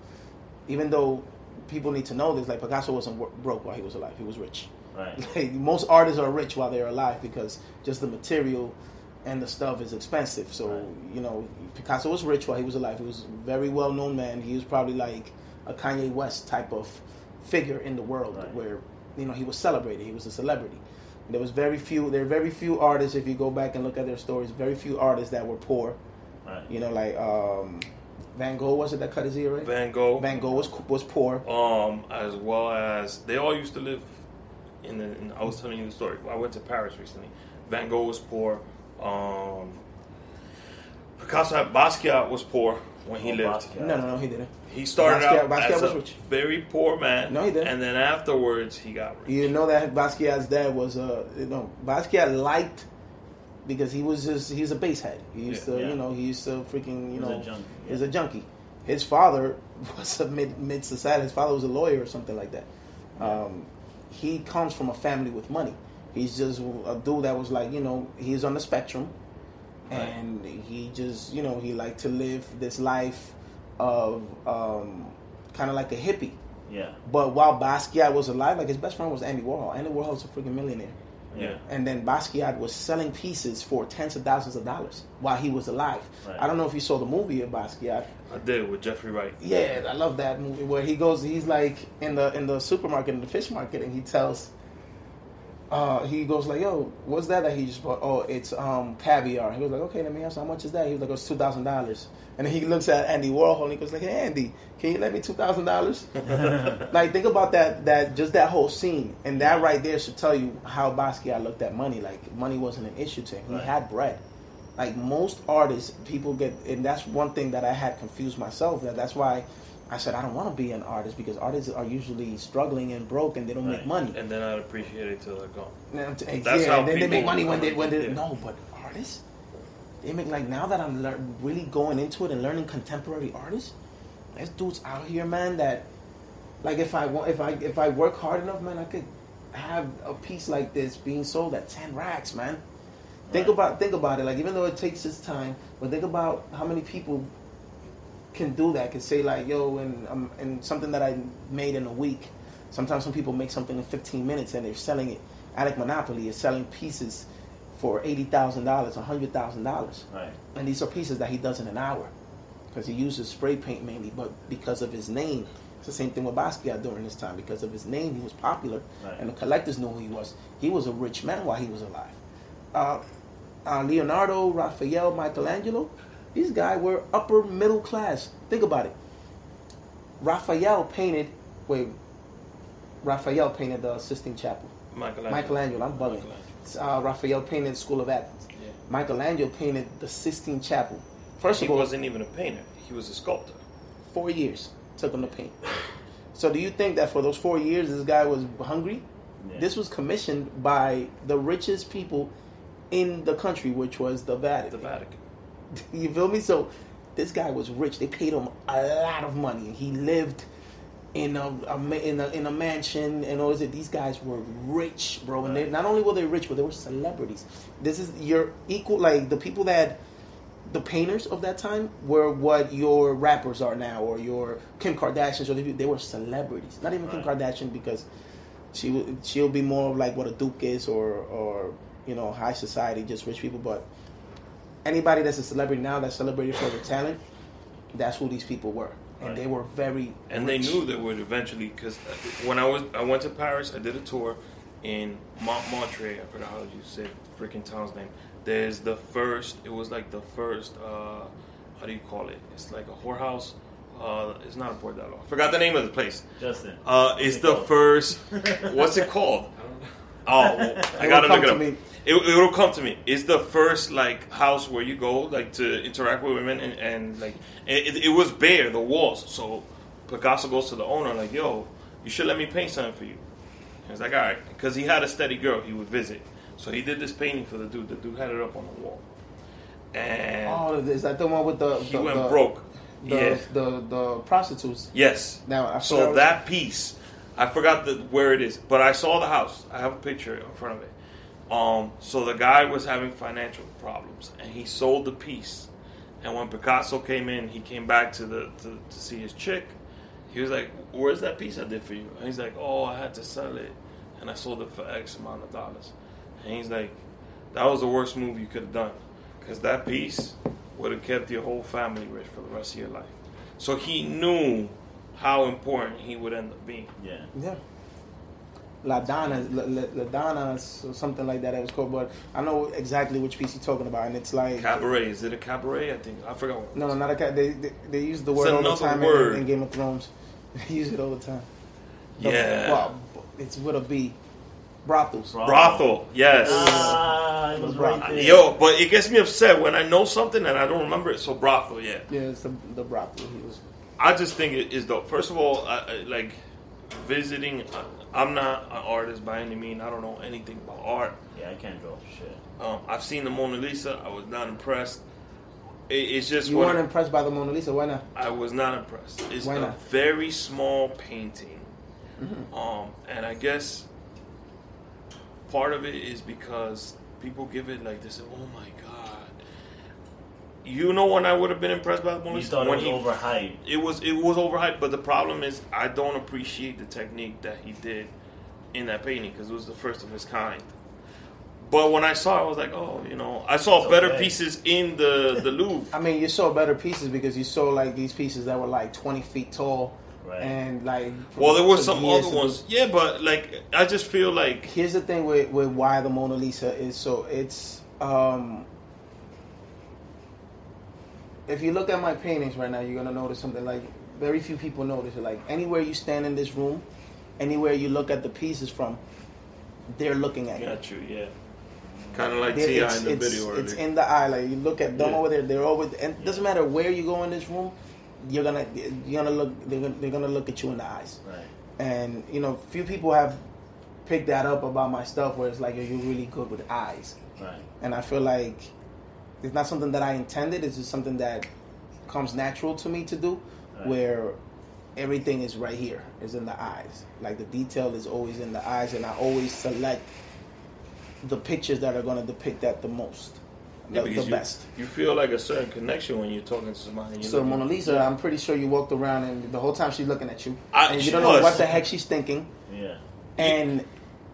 even though people need to know this, like Picasso wasn't wor- broke while he was alive; he was rich. Right. <laughs> Like, most artists are rich while they're alive because just the material and the stuff is expensive. So Right. you know, Picasso was rich while he was alive. He was a very well known man. He was probably like a Kanye West type of figure in the world, Right. where you know he was celebrated. He was a celebrity. There was very few. There are very few artists. If you go back and look at their stories, very few artists that were poor. Right. You know, like um, Van Gogh was it that cut his ear right? Van Gogh, Van Gogh was was poor. um, as well as they all used to live in the. In, I was telling you the story. I went to Paris recently. Van Gogh was poor. Um, Picasso, Basquiat was poor when he Oh, lived. Basquiat. No, no, no, he didn't. He started Basquiat- out Basquiat as was a rich. very poor man. No, he didn't. And then afterwards, he got rich. You know that Basquiat's dad was a you know Basquiat liked because he was just he's a bass head. He used Yeah. to Yeah. you know he used to freaking you He was know a junkie, he's yeah. a junkie. His father <laughs> was a mid mid society. His father was a lawyer or something like that. Um, he comes from a family with money. He's just a dude that was like you know he's on the spectrum, and he just you know he liked to live this life of um, kind of like a hippie. Yeah. But while Basquiat was alive, like his best friend was Andy Warhol. Andy Warhol's a freaking millionaire. Yeah. And then Basquiat was selling pieces for tens of thousands of dollars while he was alive. Right. I don't know if you saw the movie of Basquiat. I did with Jeffrey Wright. Yeah, I love that movie where he goes. He's like in the in the supermarket in the fish market, and he tells. Uh, he goes like, "Yo, what's that that he just bought? Oh, it's um caviar." He was like, "Okay, let me ask, how much is that?" He was like, "It's two thousand dollars." And then he looks at Andy Warhol and he goes like, "Hey, Andy, can you let me two thousand dollars?" <laughs> like, think about that that just that whole scene, and that right there should tell you how Basquiat looked at money. Like, money wasn't an issue to him. He Right. had bread. Like most artists, people get, and that's one thing that I had confused myself. That that's why I said I don't want to be an artist because artists are usually struggling and broke and they don't make money. And then I'd appreciate it till they're gone. And t- That's yeah, how and then they make money when they when they Yeah. no, but artists, they make like now that I'm really going into it and learning contemporary artists. There's dudes out here, man. That like if I want, if I if I work hard enough, man, I could have a piece like this being sold at ten racks, man. Think Right. about think about it. Like even though it takes its time, but think about how many people can do that. Can say like, yo, and um, and something that I made in a week. Sometimes some people make something in 15 minutes and they're selling it. Alec Monopoly is selling pieces for eighty thousand dollars, hundred thousand dollars, Right. and these are pieces that he does in an hour because he uses spray paint mainly. But because of his name, it's the same thing with Basquiat during this time. Because of his name, he was popular, Right. and the collectors knew who he was. He was a rich man while he was alive. Uh, uh, Leonardo, Raphael, Michelangelo, these guys were upper middle class. Think about it. Raphael painted. Wait, Raphael painted the Sistine Chapel. Michelangelo. Michelangelo, I'm bugging. Michelangelo. Uh, Raphael painted the School of Athens. Yeah. Michelangelo painted the Sistine Chapel. First He of all, wasn't even a painter. He was a sculptor. four years took him to paint. <laughs> So do you think that for those four years this guy was hungry? Yeah. This was commissioned by the richest people in the country, which was the Vatican. The Vatican. <laughs> You feel me? So this guy was rich. They paid him a lot of money. He lived in a, a in a in a mansion and all this. These guys were rich, bro. And they, not only were they rich, but they were celebrities. This is your equal. Like the people that the painters of that time were what your rappers are now, or your Kim Kardashians, or they, they were celebrities. Not even Kim Kardashian because she she'll be more of like what a Duke is, or or you know high society, just rich people. But anybody that's a celebrity now that's celebrated for their talent, that's who these people were, and Right. they were very and they knew they would eventually because when I was I went to Paris, I did a tour in Montmartre. I forgot how you said freaking town's name. There's the first. It was like the first. Uh, how do you call it? It's like a whorehouse. Uh, it's not a bordello. I forgot the name of the place. Justin. Uh, it's the first. <laughs> What's it called? Oh, <laughs> well, I gotta look it up. me. It, it'll come to me. It's the first like house where you go like to interact with women and, and like it, it, was bare the walls. So Picasso goes to the owner like, "Yo, you should let me paint something for you." And he's like, "All right," because he had a steady girl he would visit. So he did this painting for the dude. The dude had it up on the wall, and Oh, is that the one with the he the, went the, broke. The, yeah. the the prostitutes. Yes. Now I So that piece, I forgot the, where it is, but I saw the house. I have a picture in front of it. Um, so the guy was having financial problems, and he sold the piece. And when Picasso came in, he came back to the to, to see his chick. He was like, "Where's that piece I did for you?" And he's like, "Oh, I had to sell it, and I sold it for X amount of dollars." And he's like, "That was the worst move you could have done, because that piece would have kept your whole family rich for the rest of your life." So he knew how important he would end up being. Yeah. Yeah. La Donna, La, La, La Donna, or something like that. It was called, but I know exactly which piece you're talking about, and it's like Cabaret, is it a cabaret? I think I forgot. What it no, was. not a cat. They, they they use the It's word all the time in- word. In, Game of Thrones. <laughs> They use it all the time. The- Yeah. well, it's with a B. Brothels. Bro- Brothel, yes. Ah, it was right there. Yo, but it gets me upset when I know something and I don't remember it. So brothel, yeah. Yeah, it's the the brothel. He was. I just think it is dope. First of all, I, I, like visiting. I, I'm not an artist by any means. I don't know anything about art. Yeah, I can't draw shit. Um, I've seen the Mona Lisa. I was not impressed. It, it's just You what weren't impressed by the Mona Lisa. Why not? I was not impressed. It's Why a not? very small painting, Mm-hmm. um, and I guess part of it is because people give it like this. Oh my god! You know when I would have been impressed by the Mona You Lisa thought it when was he overhyped. it was it was overhyped, but the problem is I don't appreciate the technique that he did in that painting because it was the first of its kind. But when I saw, it, I was like, oh, you know, I saw It's better okay. pieces in the the <laughs> Louvre. I mean, you saw better pieces because you saw like these pieces that were like 20 feet tall, Right. and like. Well, there were some years other to do. ones, yeah, but like I just feel like Here's the thing with, with why the Mona Lisa is so it's um if you look at my paintings right now, you're gonna notice something like very few people notice it. Like anywhere you stand in this room, anywhere you look at the pieces from, they're looking at you. got you, yeah, kind of like They're- TI it's, in the it's, video it's earlier. in the eye. Like you look at them Yeah. over there, they're always. And it doesn't matter where you go in this room, you're gonna you're gonna look. They're gonna, they're gonna look at you in the eyes. Right. And you know, few people have picked that up about my stuff, where it's like, "Yo, you're really good with eyes." Right. And I feel like it's not something that I intended. It's just something that comes natural to me to do, Right. where everything is right here, is in the eyes. Like the detail is always in the eyes, and I always select the pictures that are going to depict that the most, Yeah, the, the you, best. You feel like a certain connection when you're talking to somebody. So looking- Mona Lisa, I'm pretty sure you walked around and the whole time she's looking at you, I- and you don't know what the heck she's thinking. Yeah. And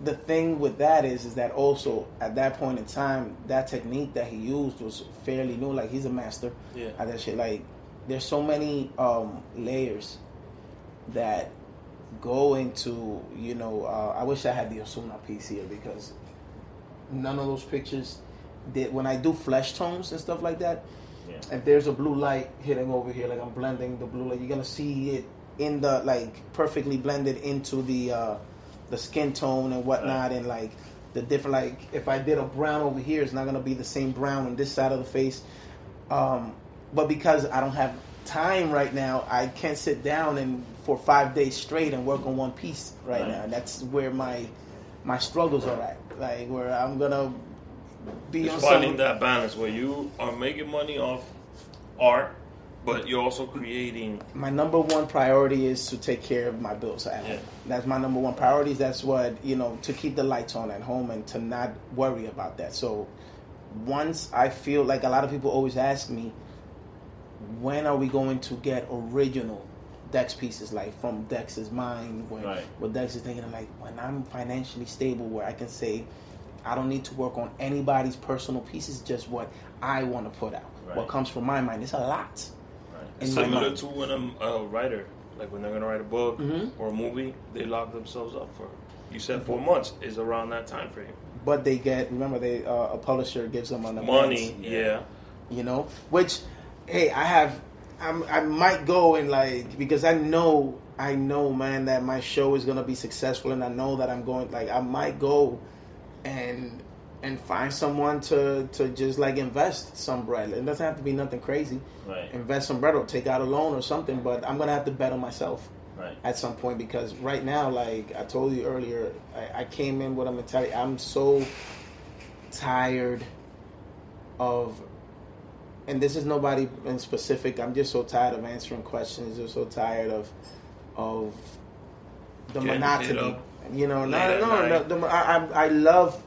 the thing with that is, is that also at that point in time, that technique that he used was fairly new. Like he's a master Yeah. at that shit. Like there's so many um, layers that go into, you know. Uh, I wish I had the Ozuna piece here because none of those pictures did. When I do flesh tones and stuff like that, Yeah. if there's a blue light hitting over here, like I'm blending the blue light, you're gonna see it in the like perfectly blended into the uh, the skin tone and whatnot, and like the different like if I did a brown over here, it's not gonna be the same brown on this side of the face. Um, but because I don't have time right now, I can't sit down and for five days straight and work on one piece right, Right. now. And that's where my my struggles are at. Like where I'm gonna be It's finding some, that balance where you are making money off art, but you're also creating. my number one priority is to take care of my bills at Yeah. home. That's my number one priority. That's what you know to keep the lights on at home and to not worry about that. So once I feel like a lot of people always ask me, when are we going to get original Dex pieces like from Dex's mind? When Right. what Dex is thinking, I'm like when I'm financially stable, where I can say. I don't need to work on anybody's personal pieces, just what I want to put out. What comes from my mind. It's a lot. My Similar to when I'm a writer, like when they're gonna write a book Mhm. or a movie, they lock themselves up for. You said four months is around that time frame. but they get remember they uh, a publisher gives them an Money, advance, yeah. you know which hey i have I'm, i might go and like because i know i know man that my show is gonna be successful and i know that i'm going like i might go and and find someone to to just like invest some bread it doesn't have to be nothing crazy Right. invest some bread or take out a loan or something but i'm gonna have to bet on myself Right. at some point because right now, like I told you earlier, I, I came in with a mentality. I'm so tired of, and this is nobody in specific. I'm just so tired of answering questions. Just so tired of, of the Getting monotony. You know, late no, no, no. The, I, I, I love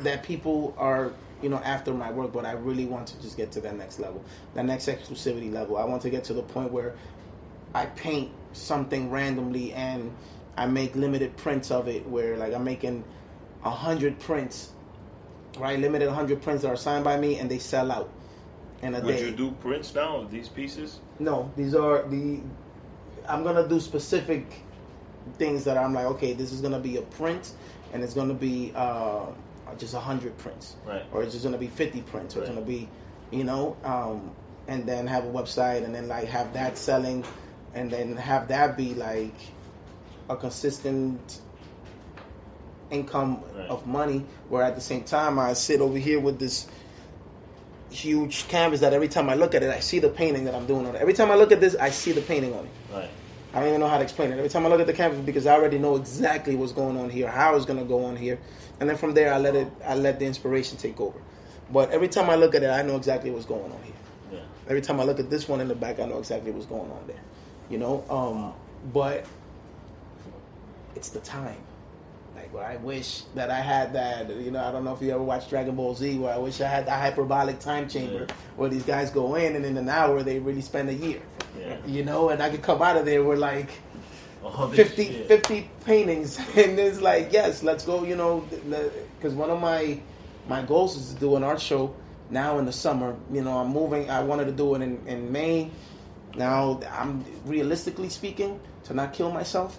that people are you know after my work but i really want to just get to that next level that next exclusivity level i want to get to the point where i paint something randomly and i make limited prints of it where like i'm making a hundred prints right limited 100 prints that are signed by me and they sell out in a Would day you do prints now of these pieces? no, these are the. I'm gonna do specific things that I'm like, okay, this is gonna be a print, and it's gonna be uh, just hundred prints, Right. or it's just gonna be fifty prints, or it's gonna be, you know, um, and then have a website, and then like have that selling, and then have that be like a consistent income Right. of money. Where at the same time, I sit over here with this huge canvas that every time I look at it, I see the painting that I'm doing on it. Every time I look at this, I see the painting on it. Right. I don't even know how to explain it. Every time I look at the canvas, because I already know exactly what's going on here, how it's going to go on here, and then from there, I let it, I let the inspiration take over. But every time I look at it, I know exactly what's going on here. Yeah. Every time I look at this one in the back, I know exactly what's going on there. You know, um, but it's the time. Like where I wish that I had that. You know, I don't know if you ever watched Dragon Ball Z, where I wish I had the hyperbolic time chamber Yeah. where these guys go in and in an hour they really spend a year. Yeah. You know, and I could come out of there with like All 50, 50 paintings, <laughs> and it's like, yes, let's go. You know, because one of my my goals is to do an art show now in the summer. You know, I'm moving. I wanted to do it in, in May. Now, I'm realistically speaking, to not kill myself,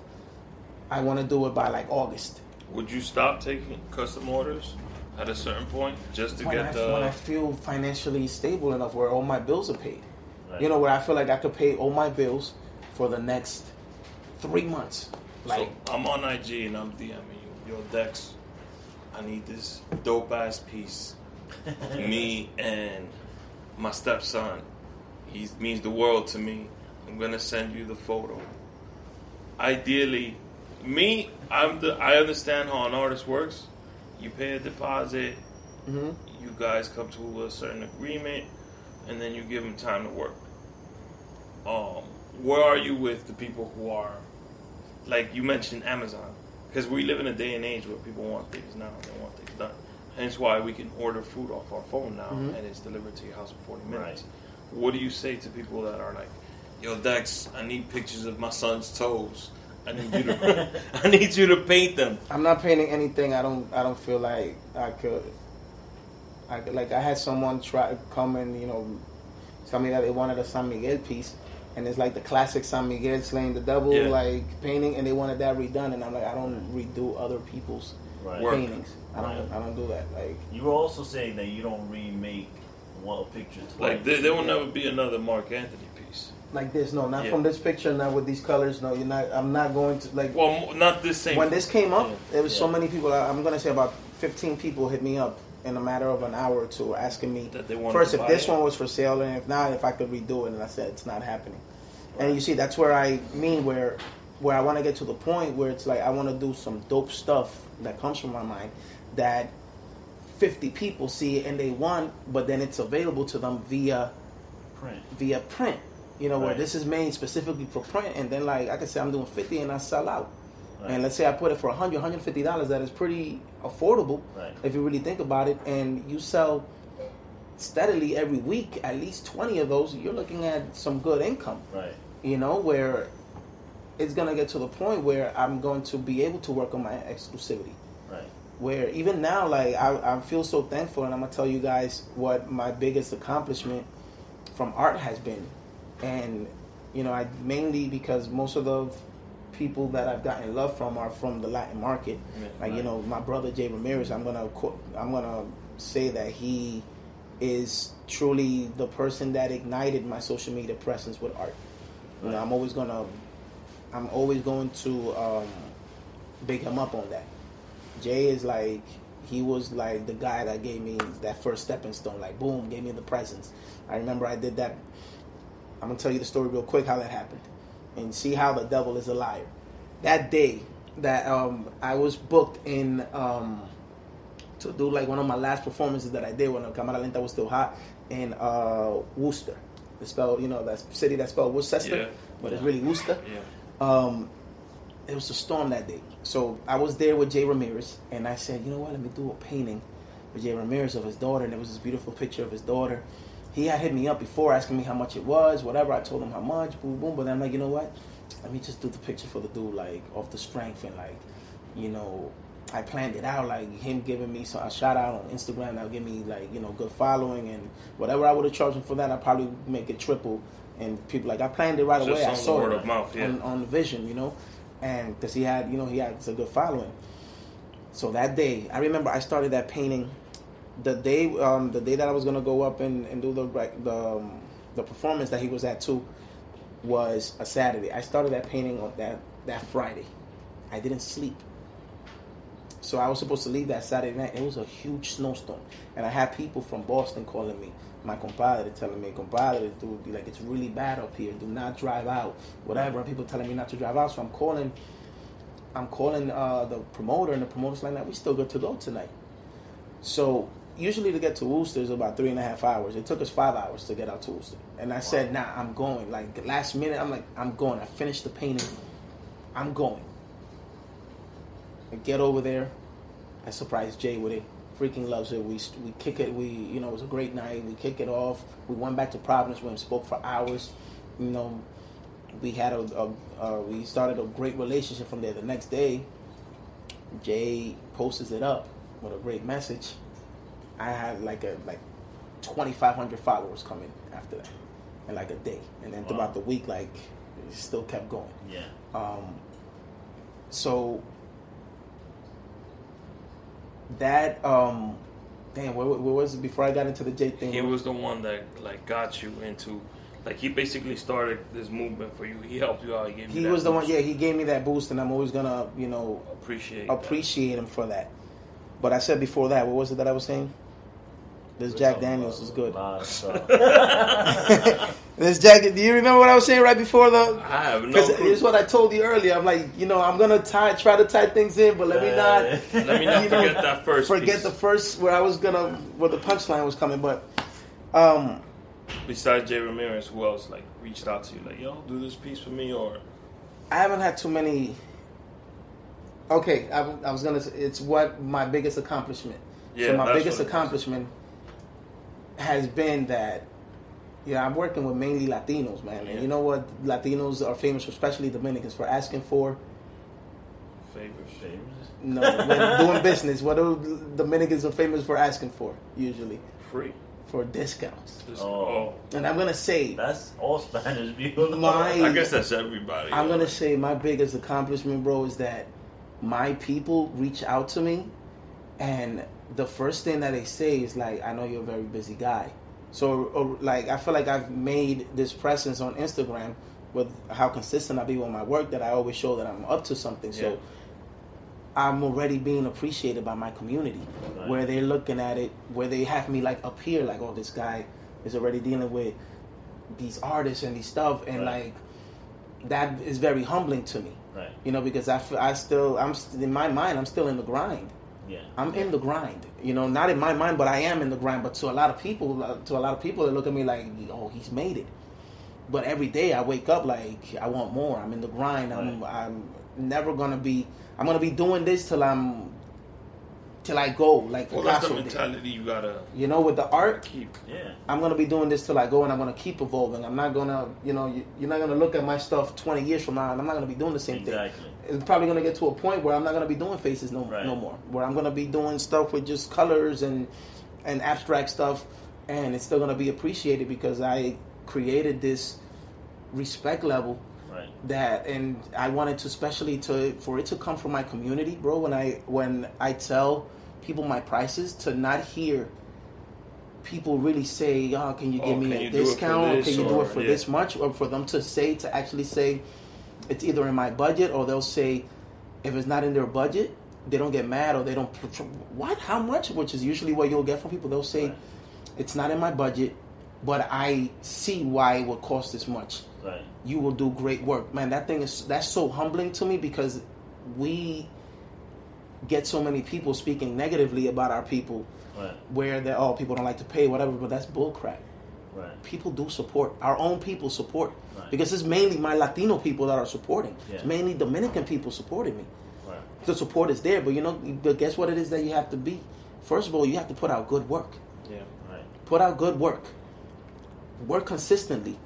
I want to do it by like August. Would you stop taking custom orders at a certain point just to When I, get when I feel financially stable enough where all my bills are paid. Right. You know, where I feel like I could pay all my bills for the next three months. Like, so I'm on IG and I'm DMing you. Yo, Dex, I need this dope ass piece. <laughs> me and my stepson. He means the world to me. I'm gonna send you the photo. Ideally, me, I'm the. I understand how an artist works. You pay a deposit, Mhm. You guys come to a certain agreement, and then you give them time to work. Um, where are you with the people who are, like you mentioned, Amazon? Because we live in a day and age where people want things now. They want things done. Hence why we can order food off our phone now, Mhm. and it's delivered to your house in 40 minutes. Right. What do you say to people that are like, "Yo, Dex, I need pictures of my son's toes. I need you to, <laughs> I need you to paint them." I'm not painting anything. I don't. I don't feel like I could. I could, like I had someone try to come and you know tell me that they wanted a San Miguel piece, and it's like the classic San Miguel slaying the devil Yeah. like painting, and they wanted that redone, and I'm like I don't redo other people's Right. Work. paintings. I don't. Right. I don't do that. Like You were also saying that you don't remake one picture twice. Like there, there will never be another Marc Anthony piece. Like this. No, not Yeah. from this picture. Not with these colors. No, you're not. I'm not going to like. Well, not this same. when this came up, Yeah. there was so many people. I- I'm gonna say about 15 people hit me up in a matter of an hour or two, asking me that they first if this it. one was for sale, and if not, if I could redo it. And I said it's not happening. And you see, that's where I mean where where I want to get to the point where it's like I want to do some dope stuff that comes from my mind that 50 people see it and they want, but then it's available to them via print. via print. You know, where this is made specifically for print, and then like I can say I'm doing 50 and I sell out. Right. And let's say I put it for 100, 150 dollars. That is pretty affordable Right. if you really think about it. And you sell steadily every week, at least 20 of those. You're looking at some good income. Right. You know, where it's gonna get to the point where I'm going to be able to work on my exclusivity Right. where even now like I, I feel so thankful and i'm gonna tell you guys what my biggest accomplishment from art has been and you know i mainly because most of the people that i've gotten love from are from the latin market like you know my brother jay ramirez i'm gonna i'm gonna say that he is truly the person that ignited my social media presence with art you know i'm always gonna i'm always going to um, big him up on that Jay is like he was like the guy that gave me that first stepping stone. Like boom, gave me the presence. I remember I did that. I'm gonna tell you the story real quick how that happened, and see how the devil is a liar. That day that um, I was booked in um, to do like one of my last performances that I did when Camara Lenta was still hot in uh, Worcester. It's spelled, you know, that city that's spelled Worcester, Yeah. but it's really Worcester Yeah. um, it was a storm that day. So I was there with Jay Ramirez, and I said, you know what, let me do a painting with Jay Ramirez of his daughter, and it was this beautiful picture of his daughter. He had hit me up before asking me how much it was, whatever. I told him how much, boom, boom. But then I'm like, you know what? Let me just do the picture for the dude, like off the strength, and like, you know, I planned it out, like him giving me some, a shout out on Instagram that'll give me like, you know, good following, and whatever I would have charged him for that, I'd probably make it triple. And people like I planned it right Just away. I saw word it of mouth, yeah. on, on the vision, you know, and because he had, you know, he had a good following. So that day, I remember I started that painting. The day, um, the day that I was gonna go up and, and do the the um, the performance that he was at too, was a Saturday. I started that painting on that that Friday. I didn't sleep. So I was supposed to leave that Saturday night. It was a huge snowstorm, and I had people from Boston calling me, my compadre telling me, compadre, dude, like it's really bad up here. Do not drive out, whatever. People telling me not to drive out. So I'm calling, I'm calling uh, the promoter, and the promoter's like, "Nah, we still good to go tonight." So usually to get to Worcester is about three and a half hours. It took us five hours to get out to Worcester, and I said, "Nah, I'm going." Like last minute, I'm like, "I'm going." I finished the painting. I'm going. I get over there. I surprised Jay with it. Freaking loves it. We we kick it. We you know it was a great night. We kick it off. We went back to Providence. We spoke for hours. You know, we had a, a uh, we started a great relationship from there. The next day, Jay posts it up with a great message. I had like a like twenty five hundred followers coming after that in like a day, and then Wow. throughout the week, like it still kept going. Yeah. Um, so that um, damn, where, where was it before I got into the Jay thing? He was the one that like got you into, like he basically started this movement for you. He helped you out. He gave He that was the one. Yeah, he gave me that boost, and I'm always gonna, you know, Appreciate. that. appreciate him for that. But I said before that, what was it that I was saying? This We're Jack Daniels is good. a lot of stuff. This Jack. Do you remember what I was saying right before the? I have no clue. it's what I told you earlier. I'm like, you know, I'm gonna tie, try to tie things in, but let me not Let me not <laughs> you know, forget that first. forget piece. the first where I was gonna where the punchline was coming. But um, Besides Jay Ramirez, who else like reached out to you like, yo, do this piece for me, or I haven't had too many. Okay, I, I was gonna. say It's what my biggest accomplishment. Yeah, so my biggest what it is. accomplishment has been that. Yeah, I'm working with mainly Latinos, man. Yeah. And you know what? Latinos are famous, especially Dominicans, for asking for favors? no when <laughs> doing business. What do Dominicans are famous for asking for? Usually Free. for discounts. Oh. oh. And I'm gonna say, That's all Spanish people. <laughs> My- oh. I guess that's everybody. I'm gonna say my biggest accomplishment, bro, is that my people reach out to me, and the first thing that they say is like, "I know you're a very busy guy." So, or, like, I feel like I've made this presence on Instagram with how consistent I be with my work that I always show that I'm up to something. Yeah. So, I'm already being appreciated by my community, Right. where they're looking at it, where they have me like up here, like, "Oh, this guy is already dealing with these artists and these stuff," and Right. like that is very humbling to me Right. you know because I, f- I still i'm st- in my mind i'm still in the grind Yeah. i'm in the grind you know not in my mind but i am in the grind. But to a lot of people uh, to a lot of people they look at me like oh he's made it. But every day i wake up like i want more. I'm in the grind. I'm i'm never gonna be i'm gonna be doing this till i'm till i go like Well, that's the Picasso did. mentality you gotta you know with the art keep. Yeah. I'm gonna be doing this till I go, and I'm gonna keep evolving. I'm not gonna, you know, you, you're not gonna look at my stuff 20 years from now, and I'm not gonna be doing the same thing Exactly. it's probably gonna get to a point where I'm not gonna be doing faces no Right. no more. Where I'm gonna be doing stuff with just colors and and abstract stuff, and it's still gonna be appreciated because I created this respect level. That, and I wanted to especially to for it to come from my community, bro. When I when I tell people my prices, to not hear people really say, "Oh, can you Oh, give me can a you do it for discount? this, can you do it for yeah. this much?" Or for them to say to actually say it's either in my budget or they'll say if it's not in their budget, they don't get mad or they don't what how much, which is usually what you'll get from people. They'll say Right. it's not in my budget, but I see why it would cost this much Right. you will do great work man that thing is that's so humbling to me because we get so many people speaking negatively about our people Right. where they oh people don't like to pay whatever but that's bullcrap Right. people do support our own people support Right. because it's mainly my latino people that are supporting it's mainly dominican people supporting me Right. the support is there but you know but guess what it is that you have to be first of all you have to put out good work Yeah. Right. put out good work work consistently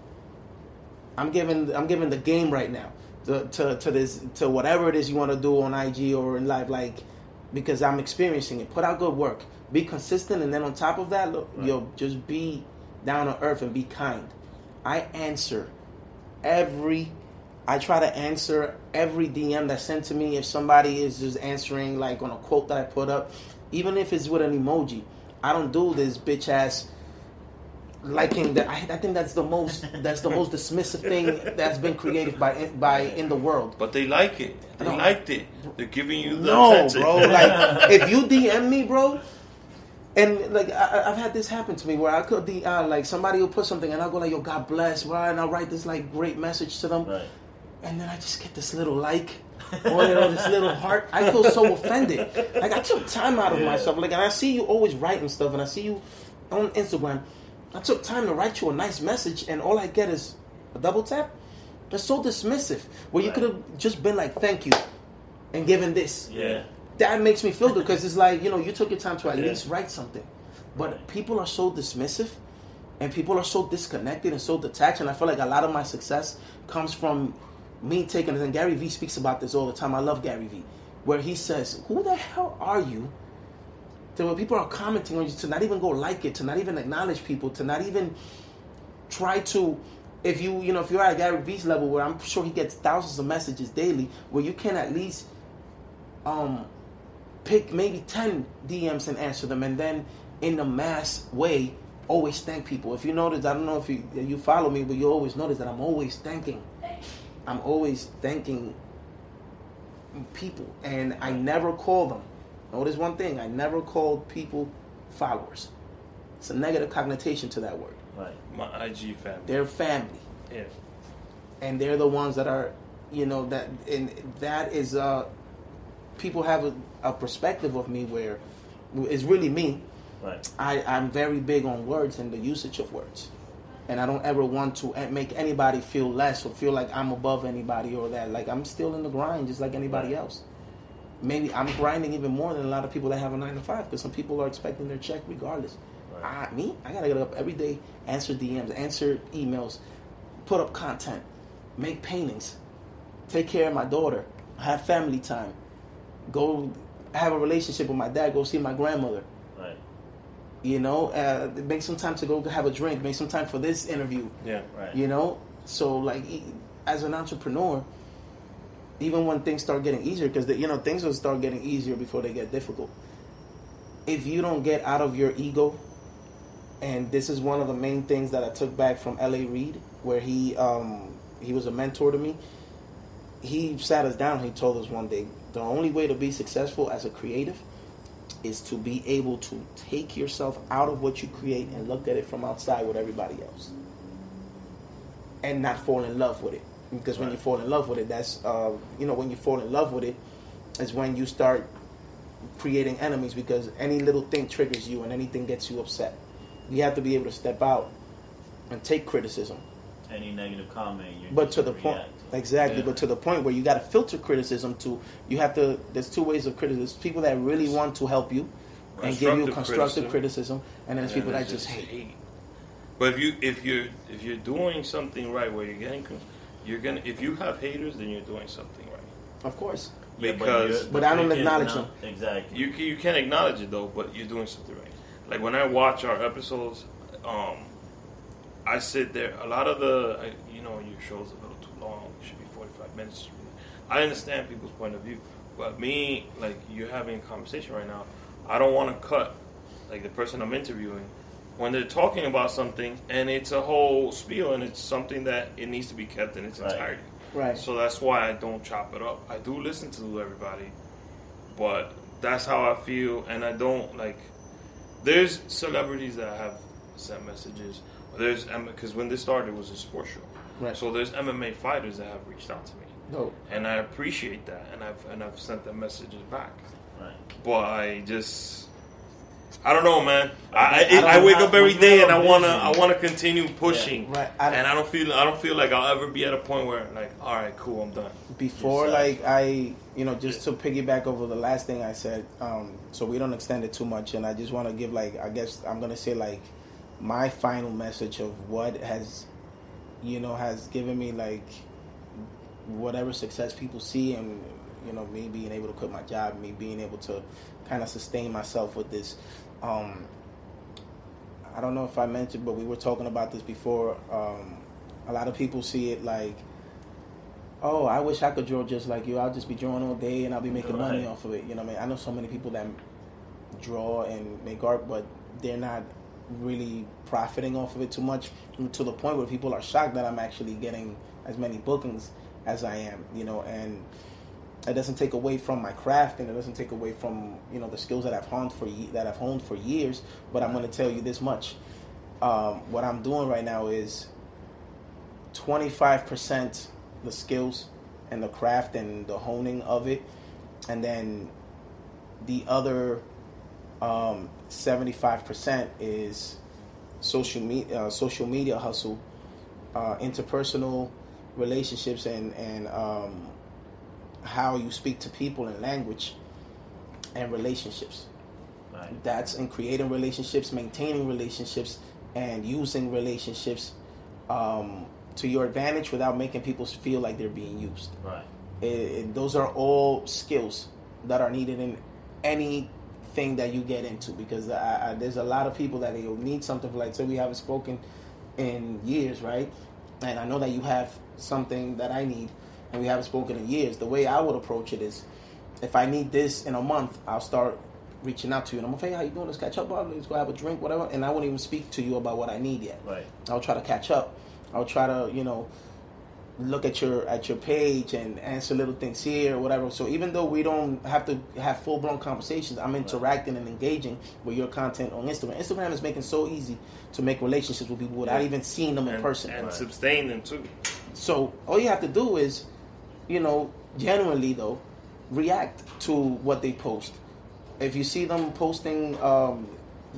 i'm giving i'm giving the game right now. To, to, to this to whatever it is you want to do on ig or in life like because i'm experiencing it. Put out good work. Be consistent and then on top of that look Right. yo just be down to earth and be kind. I answer every I try to answer every DM that's sent to me. If somebody is just answering like on a quote that I put up, even if it's with an emoji, I don't do this bitch ass liking that. I, I think that's the most that's the most dismissive thing that's been created by by in the world. But they like it. They No. liked it. They're giving you the No, attention. bro. Like <laughs> if you DM me, bro, and like I, I- I've had this happen to me where I could be uh, like somebody will put something and I'll go like, "Yo, God bless," right? And I'll write this like great message to them, Right. and then I just get this little like. or you know, this little heart. I feel so offended. Like I took time out of Yeah. myself. Like, and I see you always writing stuff, and I see you on Instagram. I took time to write you a nice message, and all I get is a double tap. That's so dismissive. Where you Right. could have just been like, "Thank you," and given this Yeah. that makes me feel good because it's like you know you took your time to at Yeah. least write something but people are so dismissive and people are so disconnected and so detached and i feel like a lot of my success comes from me taking it and gary vee speaks about this all the time i love gary vee where he says who the hell are you to when people are commenting on you to not even go like it to not even acknowledge people to not even try to if you you know if you're at Gary Vee's level where I'm sure he gets thousands of messages daily where you can at least um pick maybe 10 DMs and answer them and then in the mass way always thank people. If you notice I don't know if you you follow me but you always notice that I'm always thanking. I'm always thanking people and I never call them notice one thing I never called people followers it's a negative connotation to that word. Right. My IG family. They're family, Yeah. and they're the ones that are, you know, that and that is uh, people have a, a perspective of me where it's really me. Right. I, I'm very big on words and the usage of words. And I don't ever want to make anybody feel less or feel like I'm above anybody or that. Like I'm still in the grind just like anybody Right. else. Maybe I'm grinding even more than a lot of people that have a nine to five because some people are expecting their check regardless. Right. I, me, I gotta get up every day, answer DMs, answer emails, put up content, make paintings, take care of my daughter, have family time, go have a relationship with my dad, go see my grandmother. Right. You know, uh, make some time to go have a drink. Make some time for this interview. Yeah. Right. You know, so like e- as an entrepreneur, even when things start getting easier, because you know things will start getting easier before they get difficult. If you don't get out of your ego, and this is one of the main things that I took back from L.A. Reid, where he um, he was a mentor to me. He sat us down. He told us one day the only way to be successful as a creative is to be able to take yourself out of what you create and look at it from outside with everybody else and not fall in love with it because when you fall in love with it that's uh, you know when you fall in love with it is when you start creating enemies because any little thing triggers you and anything gets you upset. You have to be able to step out and take criticism. Any negative comment, you but to the point exactly Yeah. but to the point where you got to filter criticism to you have to there's two ways of criticism people that really want to help you and give you Constructive constructive criticism. criticism, and then there's And people then that just hate. But if you if you if you're doing something right, where you're getting, con- you're gonna. If you have haters, then you're doing something right. of course Yeah, because- you're- But I don't you can't acknowledge acknow- Exactly. You can- you can't acknowledge it though, but you're doing something right. Like when I watch our episodes, um, I sit there. A lot of the, I, you know, your show's a little too long. It should be 45 minutes. I understand people's point of view, but me, like you're having a conversation right now, I don't want to cut like the person I'm interviewing when they're talking about something and it's a whole spiel and it's something that it needs to be kept in its Right. entirety. right So that's why I don't chop it up. I do listen to everybody, but that's how I feel, and I don't like. There's celebrities that have sent messages. There's because when this started, it was a sports show. Right. So there's MMA fighters that have reached out to me, no and I appreciate that, and I've and I've sent them messages back. Right. But I just. I don't know, man. I, I I, I wake have- up every when you day have and I a wanna vision- I wanna continue pushing, right. I, and I don't feel I don't feel like I'll ever be at a point where like, all right, cool, I'm done. before like I you know just to piggyback over the last thing I said um so we don't extend it too much and I just want to give like I guess I'm gonna say like my final message of what has you know has given me like whatever success people see and you know me being able to quit my job me being able to kind of sustain myself with this um I don't know if I mentioned but we were talking about this before um a lot of people see it like oh, I wish I could draw just like you. I'll just be drawing all day and I'll be making money off of it. You know what I mean? I know so many people that draw and make art, but they're not really profiting off of it too much to the point where people are shocked that I'm actually getting as many bookings as I am, you know, and it doesn't take away from my craft and it doesn't take away from, you know, the skills that I've honed for that I've honed for years, but I'm going to tell you this much. Um, what I'm doing right now is 25% the skills and the craft and the honing of it and then the other um, 75% is social media uh, social media hustle uh, interpersonal relationships and and um, how you speak to people and language and relationships Right. that's in creating relationships, maintaining relationships, and using relationships um, to your advantage without making people feel like they're being used. Right. It, it- those are all skills that are needed in anything that you get into because I, I, there's a lot of people that you'll need something for like say we haven't spoken in years right and i know that you have something that i need and we haven't spoken in years the way i would approach it is if i need this in a month i'll start reaching out to you and i'm say hey, how you doing let's catch up bro. let's go have a drink whatever and i won't even speak to you about what i need yet Right. I'll try to catch up. I'll try to, you know, look at your at your page and answer little things here or whatever. So even though we don't have to have full blown conversations, I'm interacting and engaging with your content on Instagram. Instagram is making so easy to make relationships with people without Yeah. even seeing them in and, person. and Right. sustain them too. So all you have to do is, you know, genuinely though, react to what they post. If you see them posting um,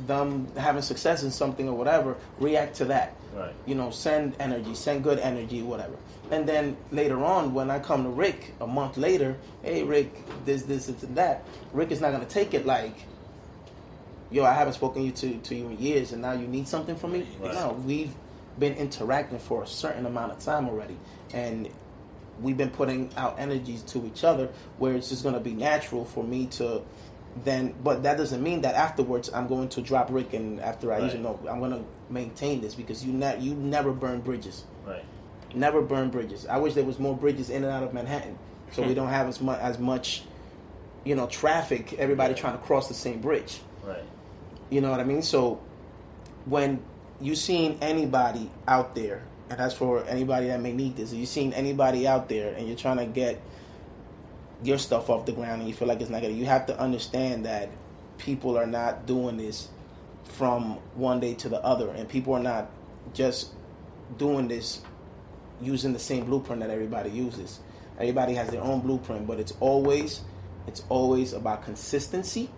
them having success in something or whatever, react to that. Right. You know, send energy, send good energy, whatever. And then later on, when I come to Rick a month later, hey Rick, this, this, this, and that. Rick is not gonna take it like, yo, I haven't spoken you to to you in years, and now you need something from me. Right. No, we've been interacting for a certain amount of time already, and we've been putting out energies to each other where it's just gonna be natural for me to then but that doesn't mean that afterwards I'm going to drop Rick and after I Right. usually know I'm gonna maintain this because you ne- you never burn bridges. Right. Never burn bridges. I wish there was more bridges in and out of Manhattan, so we hmm. don't have as much as much, you know, traffic. Everybody Yeah. trying to cross the same bridge. Right. You know what I mean? So when you seen anybody out there, and that's for anybody that may need this, if you've seen anybody out there and you're trying to get your stuff off the ground and you feel like it's not gonna, you have to understand that people are not doing this from one day to the other, and people are not just doing this using the same blueprint that everybody uses. Everybody has their own blueprint, but it's always it's always about consistency.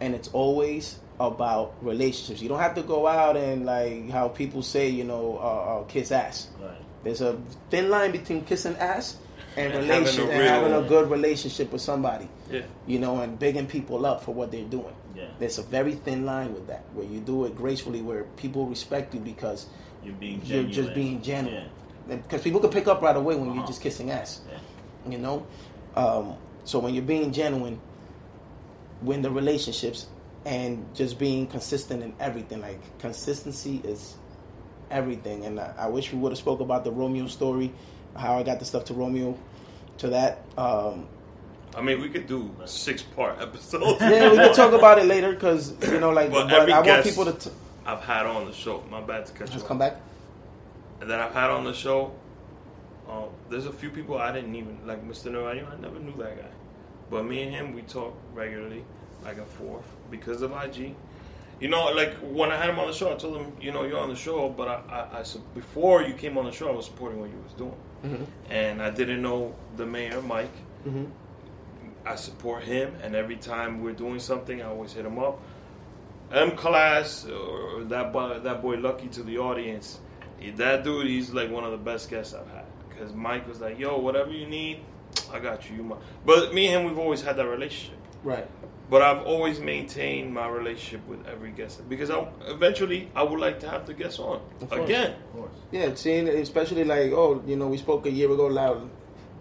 And it's always about relationships. You don't have to go out and like how people say, you know, uh, uh, kiss ass. Right. There's a thin line between kissing ass and, And relation <laughs> having a and having a good relationship with somebody. Yeah. You know, and bigging people up for what they're doing. Yeah. There's a very thin line with that, where you do it gracefully, where people respect you because You're being you're just being genuine. Yeah. Because people can pick up right away when you're Uh-huh. just kissing ass Yeah. you know um, so when you're being genuine when the relationships and just being consistent in everything like consistency is everything and i, I wish we would have spoke about the romeo story how i got the stuff to romeo to that um, I mean, we could do six part episodes. yeah we could talk about it later because you know like But but, i want people to t- I've had on the show. My bad to cut you just off. come back that I've had on the show, uh, there's a few people I didn't even like. Mr. Norayo, I never knew that guy, but me and him we talk regularly, like a fourth, because of IG. You know, like when I had him on the show, I told him, you know, you're on the show, but I, I, I before you came on the show, I was supporting what you was doing, mm-hmm. and I didn't know the mayor, Mike. Mm-hmm. I support him, and every time we're doing something, I always hit him up. M class or that boy, that boy Lucky to the audience. That dude, he's like one of the best guests I've had. Because Mike was like, "Yo, whatever you need, I got you." You mi-" But me and him, we've always had that relationship. Right But I've always maintained my relationship with every guest because I, eventually I would like to have the guests on Of course. again. Of course. Yeah, seeing especially like oh, you know, we spoke a year ago. Loud.